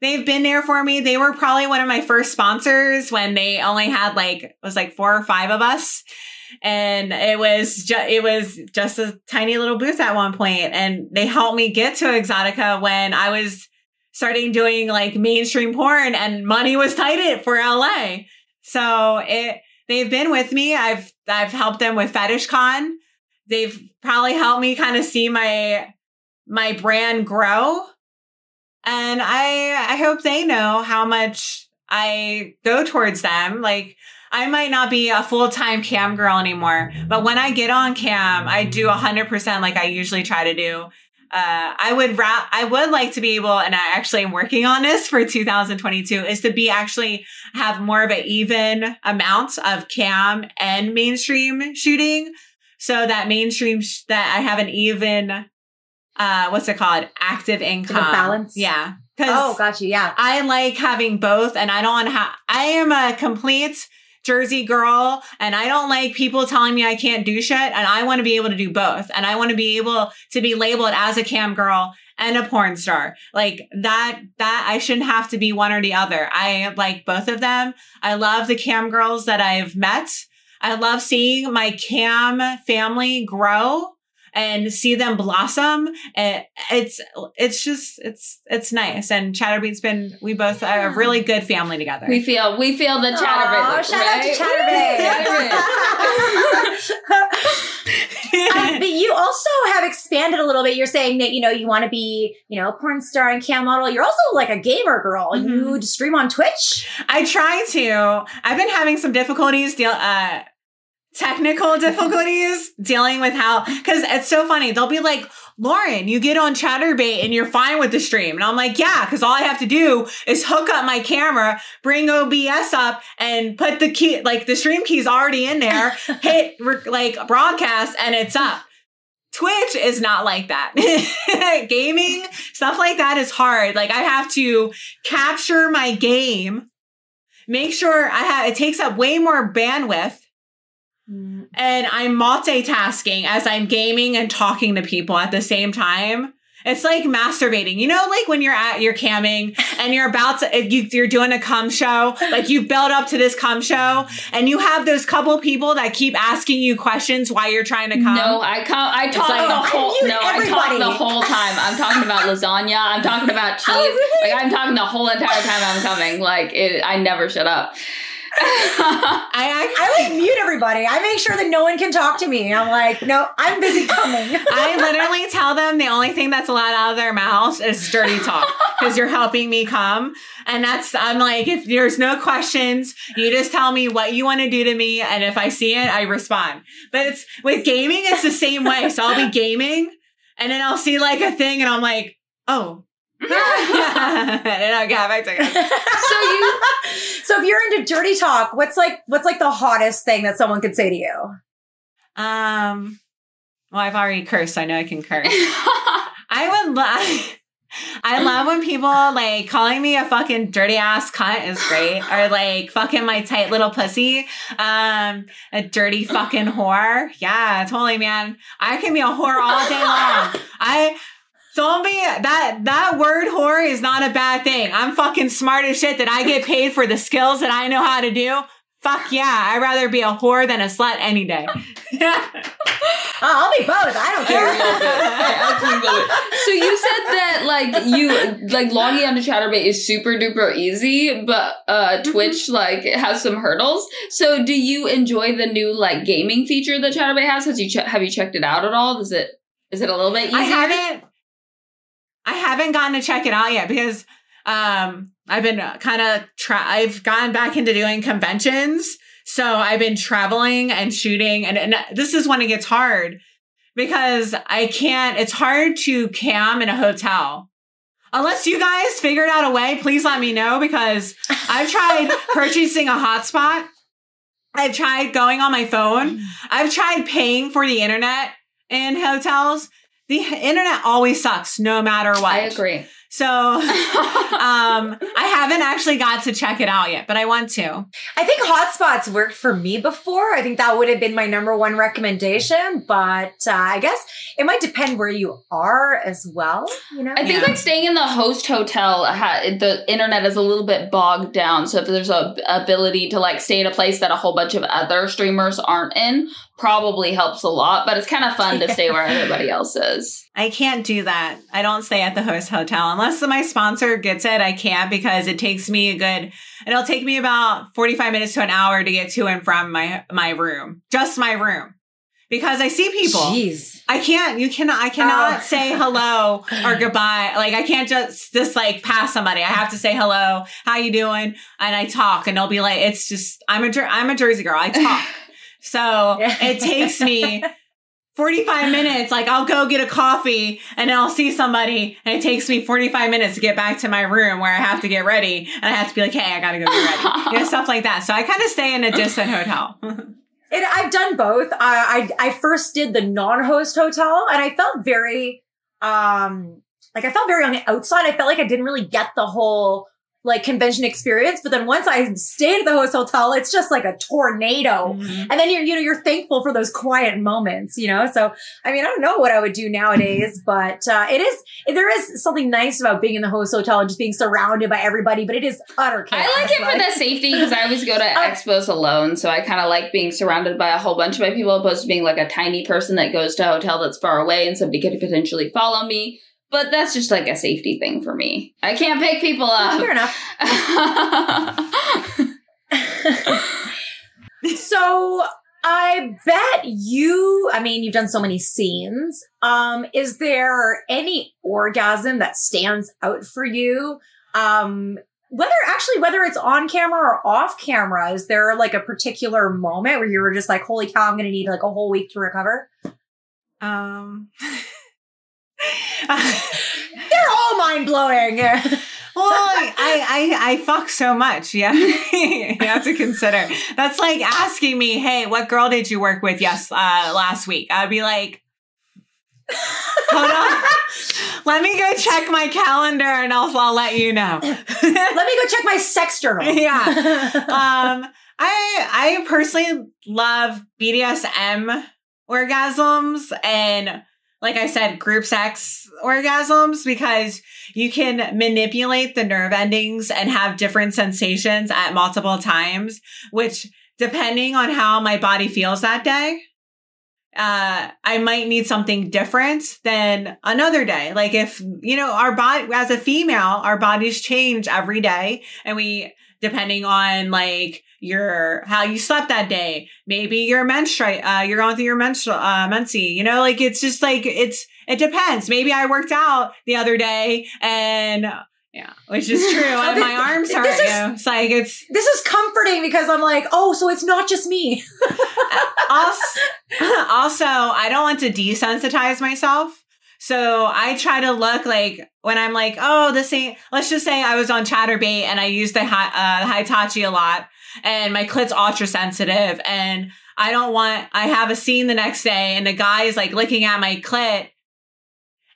they've been there for me. They were probably one of my first sponsors when they only had like, it was like four or five of us. And it was just it was just a tiny little booth at one point. And they helped me get to Exxxotica when i was starting doing like mainstream porn and money was tight for la so it they've been with me. I've i've helped them with fetish con. They've probably helped me kind of see my my brand grow and i i hope they know how much i go towards them like I might not be a full time cam girl anymore, but when I get on cam, I do 100% like I usually try to do. Uh, I would ra- I would like to be able, and I actually am working on this for 2022, is to be actually have more of an even amount of cam and mainstream shooting, so that mainstream sh- that I have an even, uh, what's it called, active income balance. Yeah. Oh, got you. Yeah. I like having both, and I don't want to have. I am a complete Jersey girl and I don't like people telling me I can't do shit and I want to be able to do both and I want to be able to be labeled as a cam girl and a porn star. Like that that I shouldn't have to be one or the other. I like both of them. I love the cam girls that I've met. I love seeing my cam family grow and see them blossom. It's it's just it's it's nice. And Chaturbate's been we both are a really good family together. We feel we feel the Chaturbate. Oh, shout out to Chaturbate. um, but you also have expanded a little bit. You're saying that you know you want to be you know porn star and cam model. You're also like a gamer girl. Mm-hmm. You stream on Twitch. I try to. I've been having some difficulties deal. Uh, technical mm-hmm. difficulties dealing with how because it's so funny they'll be like lauren you get on Chaturbate and you're fine with the stream and i'm like yeah because all i have to do is hook up my camera bring obs up and put the key like the stream keys already in there hit like broadcast and it's up Twitch is not like that. Gaming, stuff like that is hard. Like I have to capture my game, make sure I have, it takes up way more bandwidth Mm. and I'm multitasking as I'm gaming and talking to people at the same time. It's like masturbating. You know, like when you're at your camming and you're about to, you, you're doing a cum show, like you build up to this cum show and you have those couple people that keep asking you questions while you're trying to come. No, I come, I talk like- the whole, no, I talk the whole time. I'm talking about lasagna. I'm talking about oh, cheese. really? Like I'm talking the whole entire time I'm coming. Like it, I never shut up. I, I like mute everybody. I make sure that no one can talk to me. I'm like, no, I'm busy coming. I literally tell them the only thing that's allowed out of their mouth is dirty talk because you're helping me come. And that's, I'm like, if there's no questions, you just tell me what you want to do to me. And if I see it, I respond. But it's with gaming, it's the same way. So I'll be gaming and then I'll see like a thing and I'm like, oh. And I'll get back to it. so you, so if you're into dirty talk, what's like what's like the hottest thing that someone could say to you? Um, well, I've already cursed. So I know I can curse. I would love. I love when people like calling me a fucking dirty ass cunt is great, or like fucking my tight little pussy, um, a dirty fucking whore. Yeah, totally, man. I can be a whore all day long. I don't be that that word whore is not a bad thing. I'm fucking smart as shit that I get paid for the skills that I know how to do. Fuck yeah, I'd rather be a whore than a slut any day. Oh, I'll be both. I don't care. so you said that like you like logging onto Chaturbate is super duper easy, but uh Twitch like has some hurdles. So do you enjoy the new like gaming feature that Chaturbate has? Has you che- have you checked it out at all? Is it is it a little bit easier? I haven't. I haven't gotten to check it out yet because um, I've been kind of tra- I've gone back into doing conventions, so I've been traveling and shooting, and, and this is when it gets hard because I can't. It's hard to cam in a hotel. Unless you guys figured out a way, please let me know because I've tried purchasing a hotspot. I've tried going on my phone. I've tried paying for the internet in hotels. The internet always sucks no matter what. I agree. So um, I haven't actually got to check it out yet, but I want to. I think hotspots worked for me before. I think that would have been my number one recommendation, but uh, I guess it might depend where you are as well. You know, I think Yeah. like staying in the host hotel, ha- the internet is a little bit bogged down. So if there's a ability to like stay in a place that a whole bunch of other streamers aren't in, probably helps a lot. But it's kind of fun to stay where everybody else is. I can't do that. I don't stay at the host hotel unless my sponsor gets it. I can't because it takes me a good. It'll take me about forty five minutes to an hour to get to and from my my room, just my room, because I see people. Jeez. I can't. You cannot. I cannot Oh. say hello or goodbye. Like I can't just just like pass somebody. I have to say hello. How you doing? And I talk, and they'll be like, "It's just I'm a Jer- I'm a Jersey girl. I talk." so it takes me 45 minutes. Like I'll go get a coffee and then I'll see somebody and it takes me 45 minutes to get back to my room where I have to get ready and I have to be like, hey, I gotta go get ready. you know, stuff like that. So I kind of stay in a distant hotel. It, I've done both. I, I I first did the non-host hotel, and I felt very, um, like I felt very on the outside. I felt like I didn't really get the whole like convention experience. But then once I stayed at the host hotel, it's just like a tornado. Mhm. And then you're, you know, you're thankful for those quiet moments, you know? So, I mean, I don't know what I would do nowadays, but, uh, it is, there is something nice about being in the host hotel and just being surrounded by everybody, but it is utter chaos. I like it for the safety because I always go to Oh. expos alone. So I kind of like being surrounded by a whole bunch of my people opposed to being like a tiny person that goes to a hotel that's far away and somebody could potentially follow me. But that's just like a safety thing for me. I can't pick people up. Fair enough. So I bet you, I mean, you've done so many scenes. Um, is there any orgasm that stands out for you? Um, whether actually, whether it's on camera or off camera, is there like a particular moment where you were just like, holy cow, I'm going to need like a whole week to recover? Um, They're all mind blowing. well, I, I, I fuck so much. Yeah. you have to consider. That's like asking me, hey, what girl did you work with? Yes, uh, last week. I'd be like, hold on. Let me go check my calendar and I'll, I'll let you know. Let me go check my sex journal. Yeah. um, I I personally love BDSM orgasms and like I said, group sex orgasms because you can manipulate the nerve endings and have different sensations at multiple times, which depending on how my body feels that day, uh, I might need something different than another day. Like if, you know, our body, as a female, our bodies change every day and we, depending on like your, how you slept that day, maybe your menstruate, uh, you're going through your menstrual, uh, menses, you know, like it's just like, it's, it depends. Maybe I worked out the other day and yeah, which is true. and my arms hurt. This is- you? It's like, it's, this is comforting because I'm like, oh, so it's not just me. also, also, I don't want to desensitize myself. So I try to look like when I'm like, oh, this ain't, let's just say I was on Chaturbate and I used the, hi, uh, the Hitachi a lot and my clit's ultra sensitive and I don't want, I have a scene the next day and the guy is like looking at my clit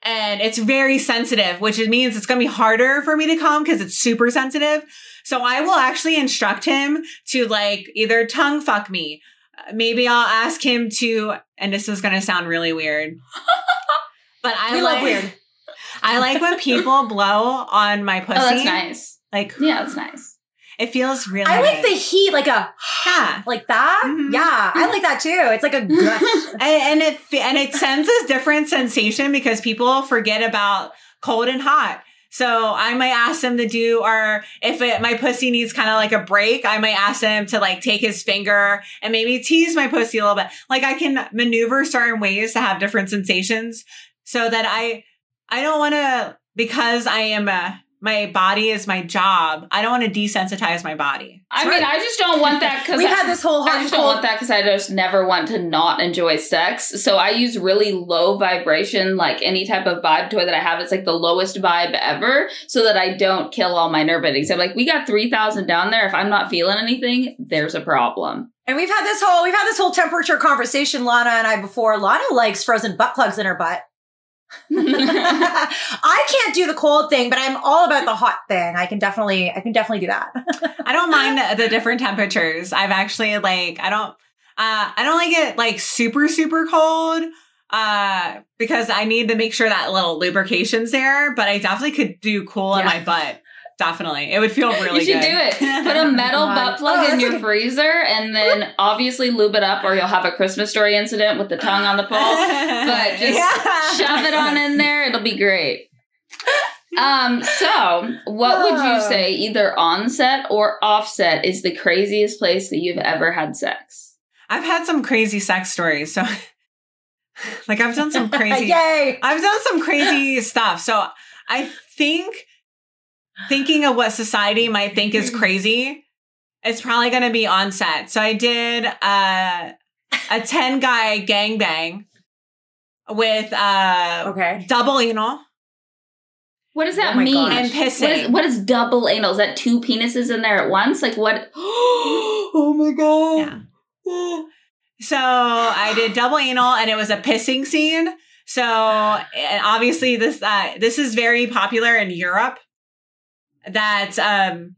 and it's very sensitive, which means it's going to be harder for me to come because it's super sensitive. So I will actually instruct him to like either tongue fuck me. Maybe I'll ask him to, and this is going to sound really weird, but I We like love weird. I like when people blow on my pussy. Oh, that's nice. Like Yeah, that's nice. It feels really. I like the heat, like a yeah. like that. Mhm. Yeah, I like that too. It's like a gush. and, and it and it sends this different sensation because people forget about cold and hot. So I might ask them to do, or if it, my pussy needs kind of like a break, I might ask them to like take his finger and maybe tease my pussy a little bit. Like I can maneuver certain ways to have different sensations, so that I I don't want to because I am a my body is my job. I don't want to desensitize my body. I mean, I just don't want that because We've had this whole hot I and just don't want that because I just never want to not enjoy sex. So I use really low vibration, like any type of vibe toy that I have. It's like the lowest vibe ever, so that I don't kill all my nerve endings. I'm like, we got three thousand down there. If I'm not feeling anything, there's a problem. And we've had this whole we've had this whole temperature conversation, Lana and I before. Lana likes frozen butt plugs in her butt. I can't do the cold thing, but I'm all about the hot thing. I can definitely, I can definitely do that. I don't mind the, the different temperatures. I've actually like I don't uh I don't like it like super super cold uh because I need to make sure that little lubrication's there, but I definitely could do cool in my butt. Definitely. It would feel really good. you should good. do it. Put a metal God. butt plug Oh, in your good- freezer and then obviously lube it up or you'll have a Christmas story incident with the tongue on the pole. But just Yeah. shove it on in there, it'll be great. Um, so what would you Oh. say, either on set or offset is the craziest place that you've ever had sex? I've had some crazy sex stories. So like I've done some crazy Yay! I've done some crazy stuff. So I think thinking of what society might think is crazy, it's probably going to be on set. So I did uh, a 10 guy gangbang with uh, Okay. double anal What does that Oh mean? gosh. and What is, pissing. what is double anal? Is that two penises in there at once? Like what? oh my god! Yeah. So I did double anal and it was a pissing scene. So and obviously this uh, this is very popular in Europe that um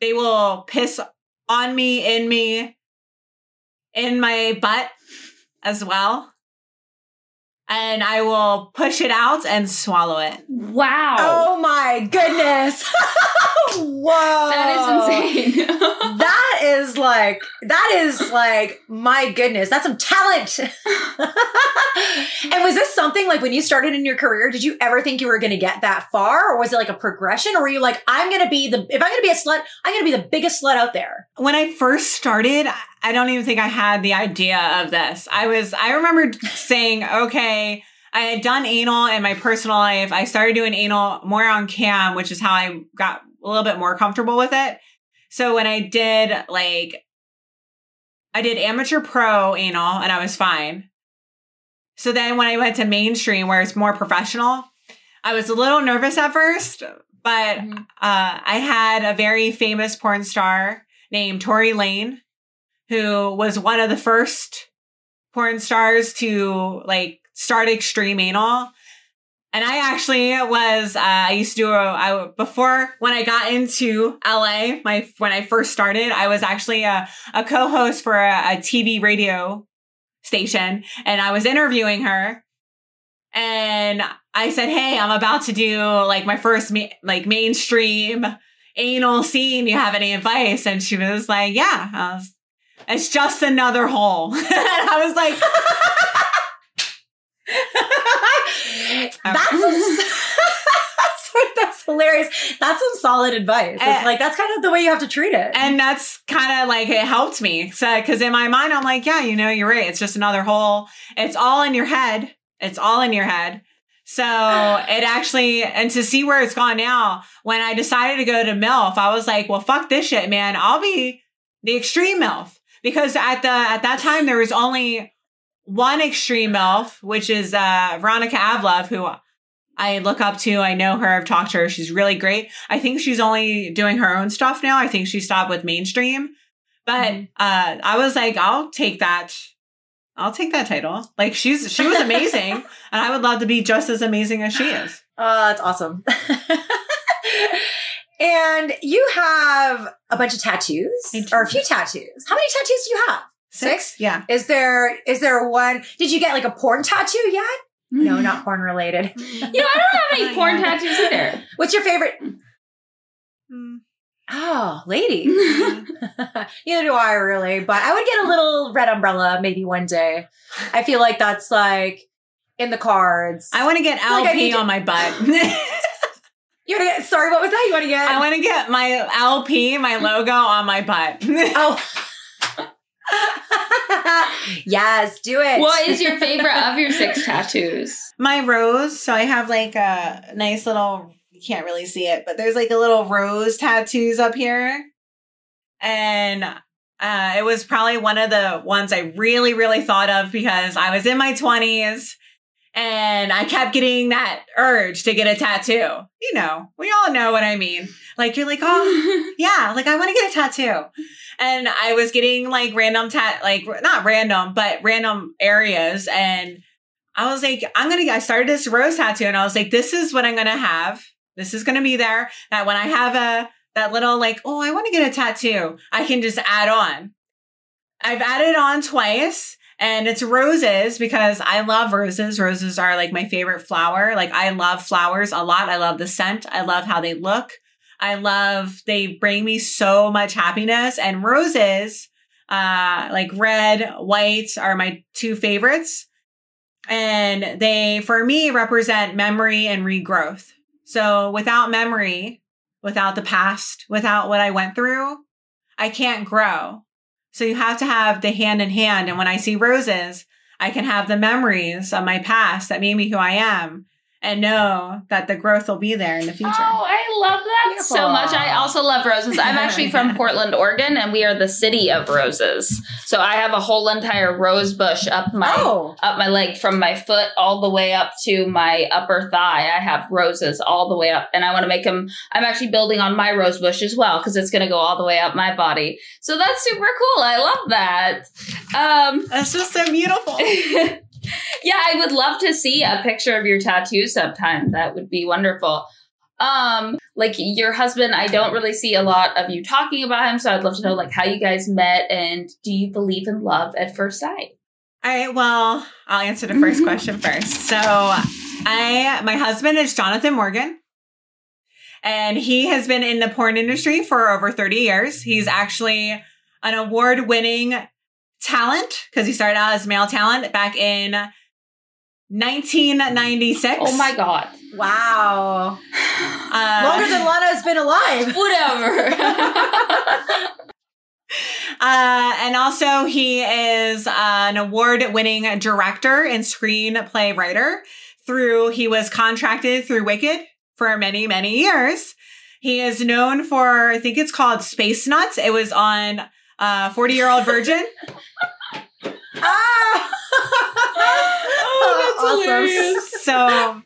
they will piss on me in me in my butt as well. And I will push it out and swallow it. Wow, Oh my goodness! Whoa! that is insane. That is like that is like my goodness. That's some talent. and was this something like when you started in your career? Did you ever think you were going to get that far, or was it like a progression? Or were you like, I'm going to be the if I'm going to be a slut, I'm going to be the biggest slut out there? when I first started, I don't even think I had the idea of this. I was, I remember saying, okay, I had done anal in my personal life. I started doing anal more on cam, which is how I got a little bit more comfortable with it. So when I did like, I did amateur pro anal and I was fine. So then when I went to mainstream where it's more professional, I was a little nervous at first, but Mhm. uh, I had a very famous porn star named Tory Lane, who was one of the first porn stars to like start extreme anal. And I actually was, uh, I used to do, a, I, before when I got into LA, my, when I first started, I was actually a, a co-host for a, a TV radio station and I was interviewing her and I said, Hey, I'm about to do like my first ma- like mainstream anal scene. You have any advice? And she was like, Yeah. I was, it's just another hole. and I was like, that's, that's hilarious. That's some solid advice. It's Eh. like that's kind of the way you have to treat it. and that's kind of like it helped me. So, cause in my mind, I'm like, yeah, you know, you're right. It's just another hole. It's all in your head. It's all in your head. So it actually, and to see where it's gone now, when I decided to go to MILF, I was like, well, fuck this shit, man. I'll be the extreme MILF because at the, at that time, there was only one extreme elf, which is, uh, Veronica Avluv, who I look up to. I know her. I've talked to her. She's really great. I think she's only doing her own stuff now. I think she stopped with mainstream. But Mhm. uh, I was like, I'll take that. I'll take that title. Like she's she was amazing, and I would love to be just as amazing as she is. Oh, that's awesome. and you have a bunch of tattoos, or a few tattoos. How many tattoos do you have? Six? Yeah. Is there is there one? Did you get like a porn tattoo yet? Mm-hmm. No, not porn related. You know, I don't have any porn Yeah. tattoos either. What's your favorite? Mm. mm. Oh, lady. Mm-hmm. Neither do I really, but I would get a little red umbrella maybe one day. I feel like that's like in the cards. I want to get LP need to- on my butt. You want to get? Sorry, what was that? You want to get? I want to get my LP, my logo on my butt. oh. yes, do it. what is your favorite of your six tattoos? my rose. So I have like a nice little, you can't really see it, but there's like a little rose tattoos up here. And uh, it was probably one of the ones I really, really thought of because I was in my 20s and I kept getting that urge to get a tattoo. You know, we all know what I mean. Like, you're like, oh, yeah, like I want to get a tattoo. And I was getting like random tat, like not random, but random areas. And I was like, I'm gonna. I started this rose tattoo, and I was like, this is what I'm gonna have. This is gonna be there. That when I have a that little like, oh, I want to get a tattoo, I can just add on. I've added on twice. And it's roses because I love roses. Roses are like my favorite flower. Like I love flowers a lot. I love the scent. I love how they look. I love they bring me so much happiness and roses uh like red, white are my two favorites. And they for me represent memory and regrowth. So without memory, without the past, without what I went through, I can't grow. So you have to have the hand in hand. And when I see roses, I can have the memories of my past that made me who I am and know that the growth will be there in the future. Oh, I love that Beautiful. so much. I also love roses. I'm actually from Portland, Oregon, and we are the city of roses. So I have a whole entire rose bush up my Oh. up my leg from my foot all the way up to my upper thigh. I have roses all the way up, and I want to make them. I'm actually building on my rose bush as well because it's going to go all the way up my body. So that's super cool. I love that. Um, That's just so beautiful. yeah, I would love to see a picture of your tattoo sometime. That would be wonderful. Um, like your husband, I don't really see a lot of you talking about him, so I'd love to know like how you guys met and do you believe in love at first sight? All right. Well, I'll answer the first question first. So, I my husband is Jonathan Morgan, and he has been in the porn industry for over thirty years. He's actually an award-winning talent because he started out as male talent back in 1996. Oh my god. Wow. Uh, Longer than Lana's been alive. Whatever. Uh, and also, he is an award-winning director and screenplay writer. Through he was contracted through Wicked for many, many years. He is known for I think it's called Space Nuts. It was on uh, Forty Year Old Virgin. ah! Oh, that's hilarious. so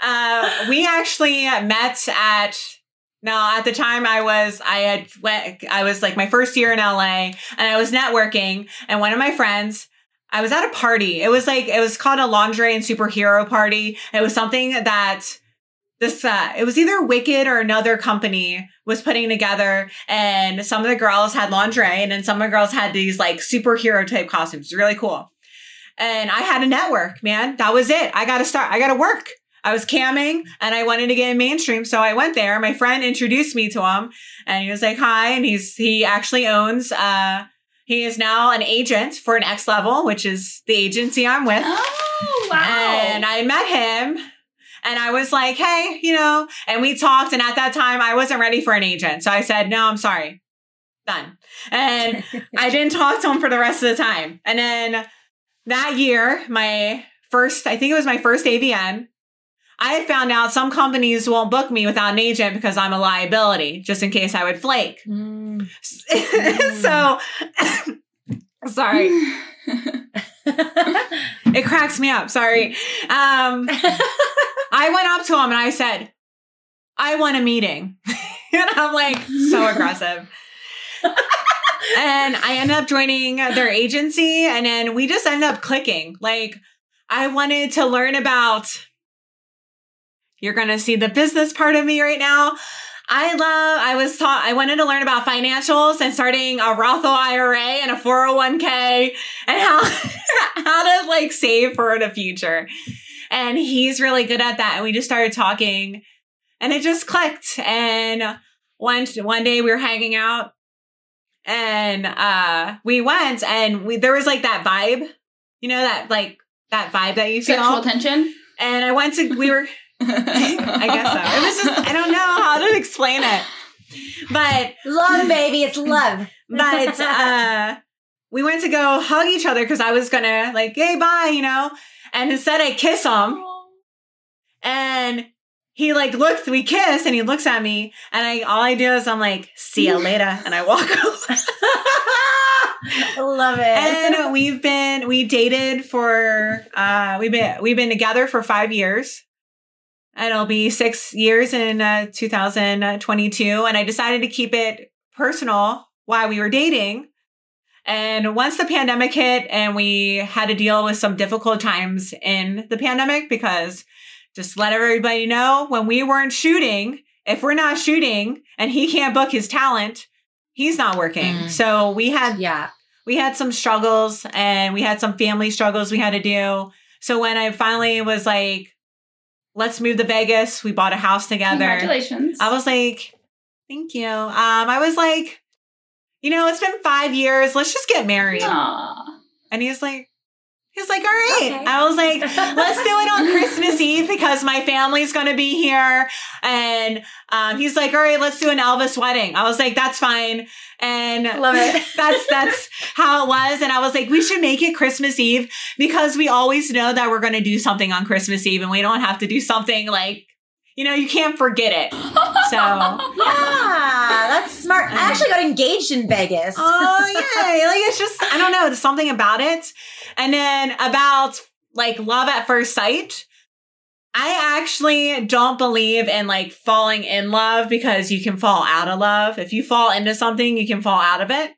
uh, we actually met at now at the time I was I had went I was like my first year in LA and I was networking and one of my friends I was at a party. It was like it was called a lingerie and superhero party. It was something that this uh it was either Wicked or another company was putting together and some of the girls had lingerie and then some of the girls had these like superhero type costumes. Really cool. And I had a network, man. That was it. I got to start. I got to work. I was camming and I wanted to get in mainstream. So I went there. My friend introduced me to him and he was like, hi. And he's, he actually owns, uh, he is now an agent for an X level, which is the agency I'm with. Oh wow. And I met him and I was like, hey, you know, and we talked. And at that time, I wasn't ready for an agent. So I said, no, I'm sorry. Done. And I didn't talk to him for the rest of the time. And then that year, my first, I think it was my first AVN, I found out some companies won't book me without an agent because I'm a liability, just in case I would flake. Mm. so, sorry, it cracks me up. Sorry. Um, I went up to him and I said, I want a meeting. and I'm like, so aggressive. and I ended up joining their agency and then we just ended up clicking. Like, I wanted to learn about, you're going to see the business part of me right now. I love, I was taught, I wanted to learn about financials and starting a Roth IRA and a 401k and how, how to like save for the future. And he's really good at that. And we just started talking and it just clicked. And one, one day we were hanging out and, uh, we went and we, there was like that vibe, you know, that like, that vibe that you feel. Sexual tension. And I went to, we were, I guess so. It was just, I don't know how to explain it. But, love, baby. It's love. but, uh, we went to go hug each other because I was gonna like, hey, bye, you know? And instead I kiss him and he like looks, we kiss and he looks at me and I, all I do is I'm like, see you later. And I walk away. I love it. and we've been we dated for uh we've been we've been together for five years it'll be six years in uh, 2022 and i decided to keep it personal while we were dating And once the pandemic hit and we had to deal with some difficult times in the pandemic, because just let everybody know when we weren't shooting, if we're not shooting and he can't book his talent, he's not working. Mm. So we had Yeah. we had some struggles and we had some family struggles we had to do. So when I finally was like, let's move to Vegas, we bought a house together. Congratulations. I was like, thank you. Um, I was like, you know, it's been five years. Let's just get married. Aw. And he's like, he's like, all right. Okay. I was like, let's do it on Christmas Eve because my family's going to be here. And um, he's like, all right, let's do an Elvis wedding. I was like, that's fine. And Love it. that's that's how it was. And I was like, we should make it Christmas Eve because we always know that we're going to do something on Christmas Eve, and we don't have to do something like, you know, you can't forget it. So. Yeah, that's smart. I um, actually got engaged in Vegas. oh yeah like it's just i don't know there's something about it and then about like love at first sight i actually don't believe in like falling in love because you can fall out of love if you fall into something you can fall out of it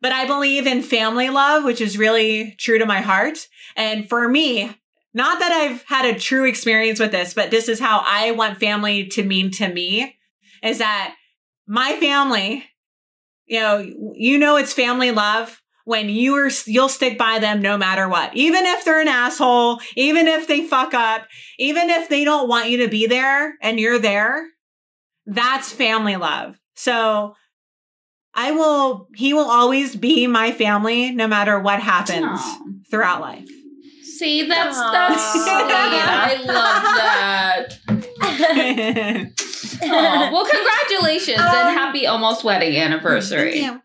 but i believe in family love which is really true to my heart and for me not that i've had a true experience with this but this is how i want family to mean to me is that my family you know, you know it's family love when you are you'll stick by them no matter what. Even if they're an asshole, even if they fuck up, even if they don't want you to be there and you're there, that's family love. So I will he will always be my family no matter what happens Aw. throughout life. See, that's that's sweet. I love that. Aw, well, congratulations Um, and happy almost wedding anniversary. Thank you.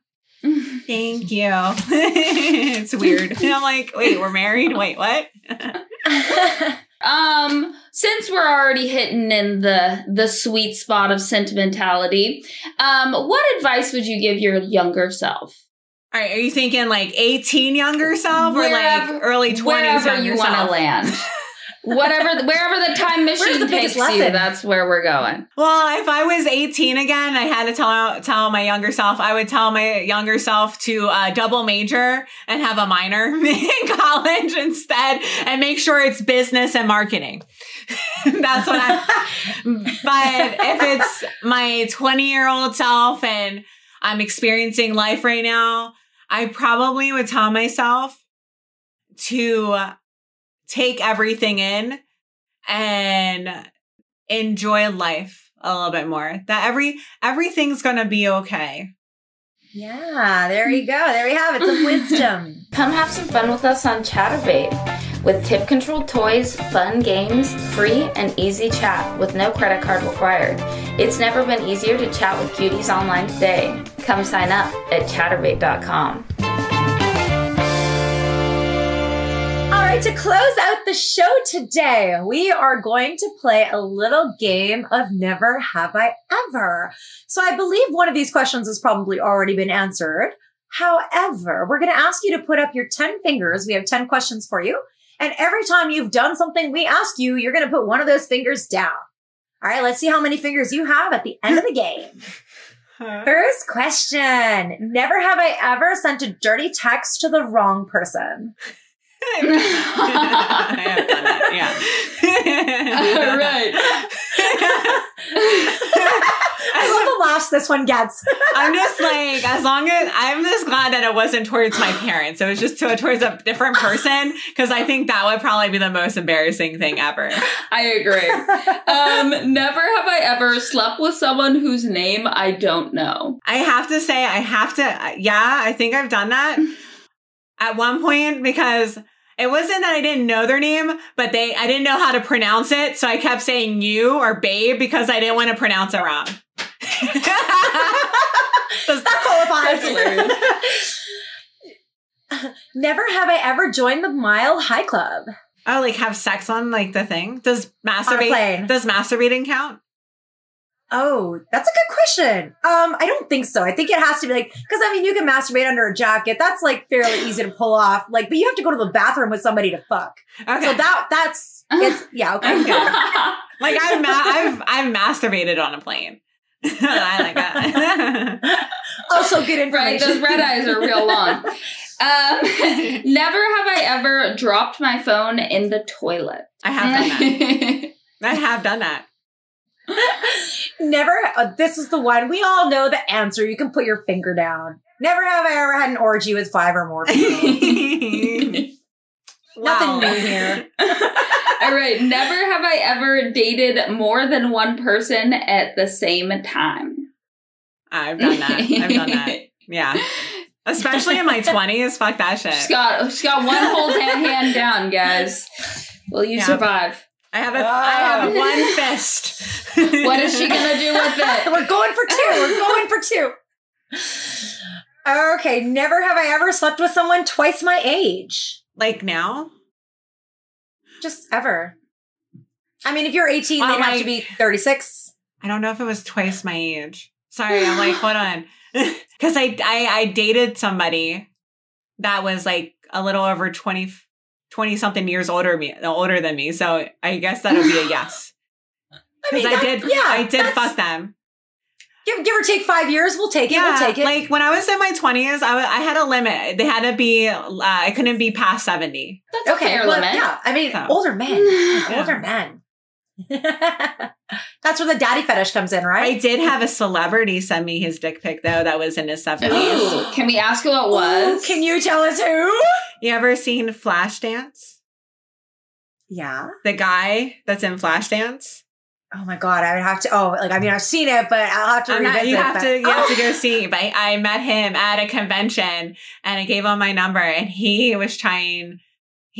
Thank you. it's weird. And I'm like, wait, we're married? Wait, what? Um, since we're already hitting in the the sweet spot of sentimentality, um, what advice would you give your younger self? All right, are you thinking like 18 younger self or Wherever- like early 20s Wherever younger you want to land. Whatever, wherever the time machine the takes you, that's where we're going. Well, if I was 18 again, I had to tell tell my younger self. I would tell my younger self to uh, double major and have a minor in college instead, and make sure it's business and marketing. That's what I. but if it's my 20 year old self and I'm experiencing life right now, I probably would tell myself to take everything in and enjoy life a little bit more. That every everything's gonna be okay. yeah, there you mm. go. There we have it. Some wisdom. Come have some fun with us on Chaturbate. With tip controlled toys, fun games, free and easy chat with no credit card required. It's never been easier to chat with cuties online today. Come sign up at chaturbate.com. All right, to close out the show today, we are going to play a little game of Never Have I Ever. So I believe one of these questions has probably already been answered. However, we're going to ask you to put up your 10 fingers. We have 10 questions for you. And every time you've done something we ask you, you're going to put one of those fingers down. All right, let's see how many fingers you have at the end of the game. First question. Never have I ever sent a dirty text to the wrong person. I have done that, yeah. All right. I love the laughs this one gets. I'm just like, as long as I'm just glad that it wasn't towards my parents. It was just to, towards a different person because I think that would probably be the most embarrassing thing ever. I agree. Um, never have I ever slept with someone whose name I don't know. I have to say, I have to, yeah, I think I've done that at one point because it wasn't that I didn't know their name, but they, I didn't know how to pronounce it. So I kept saying you or babe because I didn't want to pronounce it wrong. Does That hilarious. Never have I ever joined the Mile High Club. Oh, like have sex on like the thing? Does masturbate does masturbating count? Oh, that's a good question. Um, I don't think so. I think it has to be like because I mean you can masturbate under a jacket. That's like fairly easy to pull off. Like, but you have to go to the bathroom with somebody to fuck. Okay. So that that's it's yeah okay. Like I've ma- I've I've masturbated on a plane. I like that. Also, good Right, information. those red eyes are real long. Um, never have I ever dropped my phone in the toilet. I have done that. I have done that. Never. Uh, this is the one we all know the answer. You can put your finger down. Never have I ever had an orgy with five or more people. Nothing new here. All right, never have I ever dated more than one person at the same time. I've done that. I've done that. Yeah. Especially in my 20s. Fuck that She's shit. got she's got one whole hand, hand down, guys. Will you Yeah. survive? I have a I have ah. one fist. What is she gonna do with it? We're going for two. We're going for two. Okay. Never have I ever slept with someone twice my age. Like now? Just ever. I mean, if you're 18, Well, they'd have to be 36. I don't know if it was twice my age. Sorry, I'm like, hold on. Because I, I I dated somebody that was like a little over 20, 20 something years older me older than me. So I guess that'll be a yes. I Because I, did Yeah, I did fuck them. Give, give or take five years. We'll take it. Yeah, we'll take it. like when I was in my twenties, I I had a limit. They had to be. Uh, I couldn't be past seventy. That's a okay. fair well, limit. Yeah. I mean, So. older men. Yeah. Older men. That's where the daddy fetish comes in, right? I did have a celebrity send me his dick pic though. That was in his seventies. Can we ask who it was? Ooh, can you tell us who? You ever seen Flashdance? Yeah. The guy that's in Flashdance. Oh my god, I would have to. Oh, like I mean, I've seen it, but I'll have to I'm not, revisit. you have but- to you have to Oh. go see. But I met him at a convention and I gave him my number and he was trying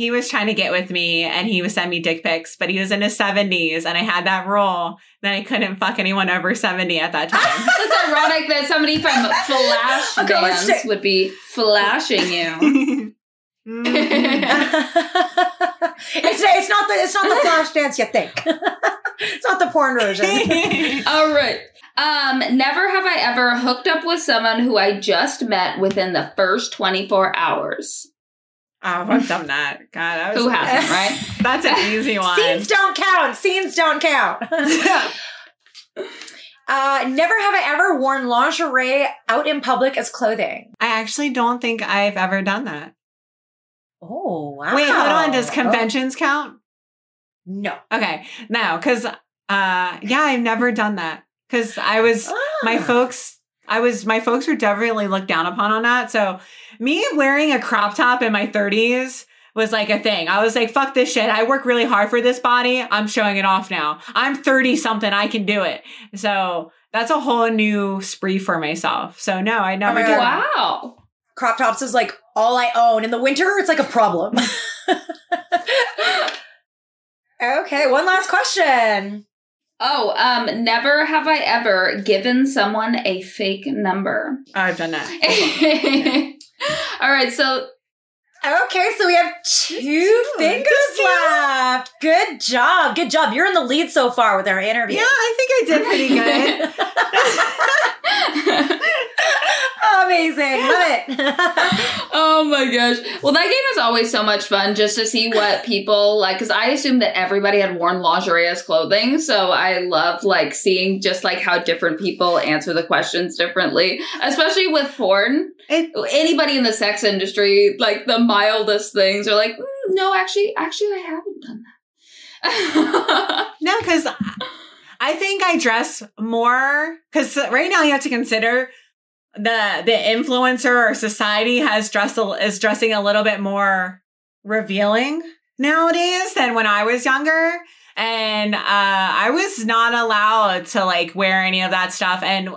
he was trying to get with me and he was sending me dick pics, but he was in his seventies and I had that rule that I couldn't fuck anyone over seventy at that time. It's ironic that somebody from Flash Okay, Dance would be flashing you. Mm. it's it's not the it's not the flash dance you think. it's not the porn version. All right. Um, never have I ever hooked up with someone who I just met within the first 24 hours. Oh, I've done that. God, was, Who hasn't, right? That's an easy one. Scenes don't count. Scenes don't count. uh, never have I ever worn lingerie out in public as clothing. I actually don't think I've ever done that. Oh wow! Wait, hold on. Does Oh, conventions count? no. Okay, no, because uh, yeah, I've never done that. Because I was my Ah. folks. I was my folks were definitely looked down upon on that. So me wearing a crop top in my 30s was like a thing. I was like, fuck this shit. I work really hard for this body. I'm showing it off now. I'm 30 something. I can do it. So that's a whole new spree for myself. So no, I never oh my did. Wow. crop tops is like all I own. In the winter, it's like a problem. okay, one last question. Oh, um, never have I ever given someone a fake number. I've done that. All right, so Okay, so we have two two. fingers left. Good job. Good job. You're in the lead so far with our interview. Yeah, I think I did pretty good. Amazing. Love it. oh my gosh. Well, that game is always so much fun just to see what people like. Because I assumed that everybody had worn lingerie as clothing. So I love like seeing just like how different people answer the questions differently, especially with porn. It- Anybody in the sex industry, like the mildest things are like, "Mm, no, actually, actually, I haven't done that. No, because I think I dress more. Because right now you have to consider the the influencer or society has dressed is dressing a little bit more revealing nowadays than when I was younger. And uh, I was not allowed to like wear any of that stuff. And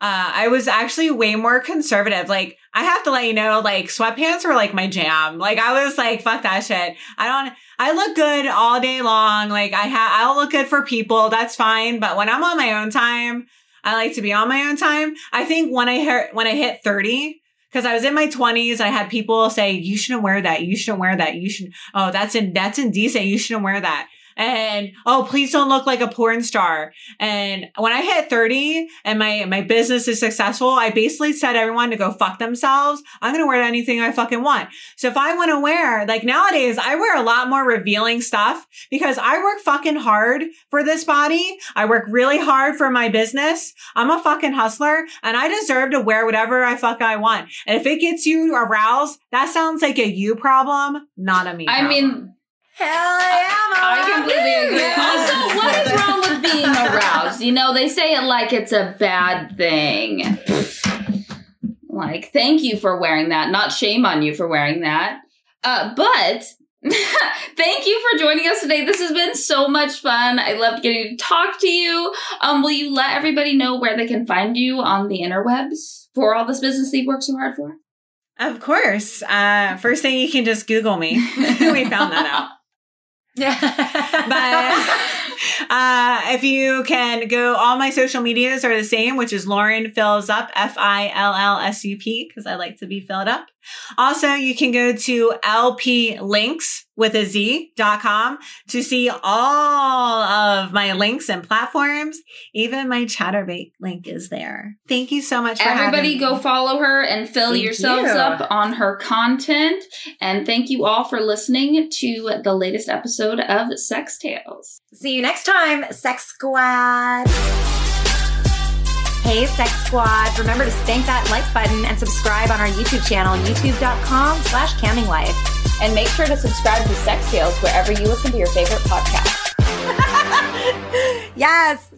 uh, I was actually way more conservative. Like I have to let you know, like sweatpants were like my jam. Like I was like, fuck that shit. I don't. I look good all day long. Like I have, I'll look good for people. That's fine. But when I'm on my own time, I like to be on my own time. I think when I hit, when I hit 30, because I was in my 20s, I had people say, you shouldn't wear that. You shouldn't wear that. You should, oh, that's in, that's indecent. You shouldn't wear that. And oh please don't look like a porn star. And when i hit 30 and my my business is successful i basically said everyone to go fuck themselves. I'm gonna wear anything i fucking want. So if i want to wear like nowadays i wear a lot more revealing stuff because i work fucking hard for this body. I work really hard for my business. I'm a fucking hustler and i deserve to wear whatever i fuck i want. And if it gets you aroused that sounds like a you problem not a me I mean, I completely agree. Also, what is wrong with being aroused? You know, they say it like it's a bad thing. Like, thank you for wearing that. Not shame on you for wearing that. Uh, but thank you for joining us today. This has been so much fun. I loved getting to talk to you. Um, will you let everybody know where they can find you on the interwebs for all this business that you work so hard for? Of course. Uh, first thing you can just Google me. we found that out. But uh, if you can go, all my social medias are the same, which is Lauren Fills Up, F I L L S U P, because I like to be filled up. Also, you can go to lplinks with a Z dot com to see all of my links and platforms. Even my Chaturbate link is there. Thank you so much for Everybody having go follow her and fill Thank yourselves you. up on her content. And thank you all for listening to the latest episode of Sex Tales. See you next time, Sex Squad. Hey, Sex Squad. Remember to spank that like button and subscribe on our YouTube channel, youtube.com slash cammingwife. And make sure to subscribe to Sex Tales wherever you listen to your favorite podcast. Yes.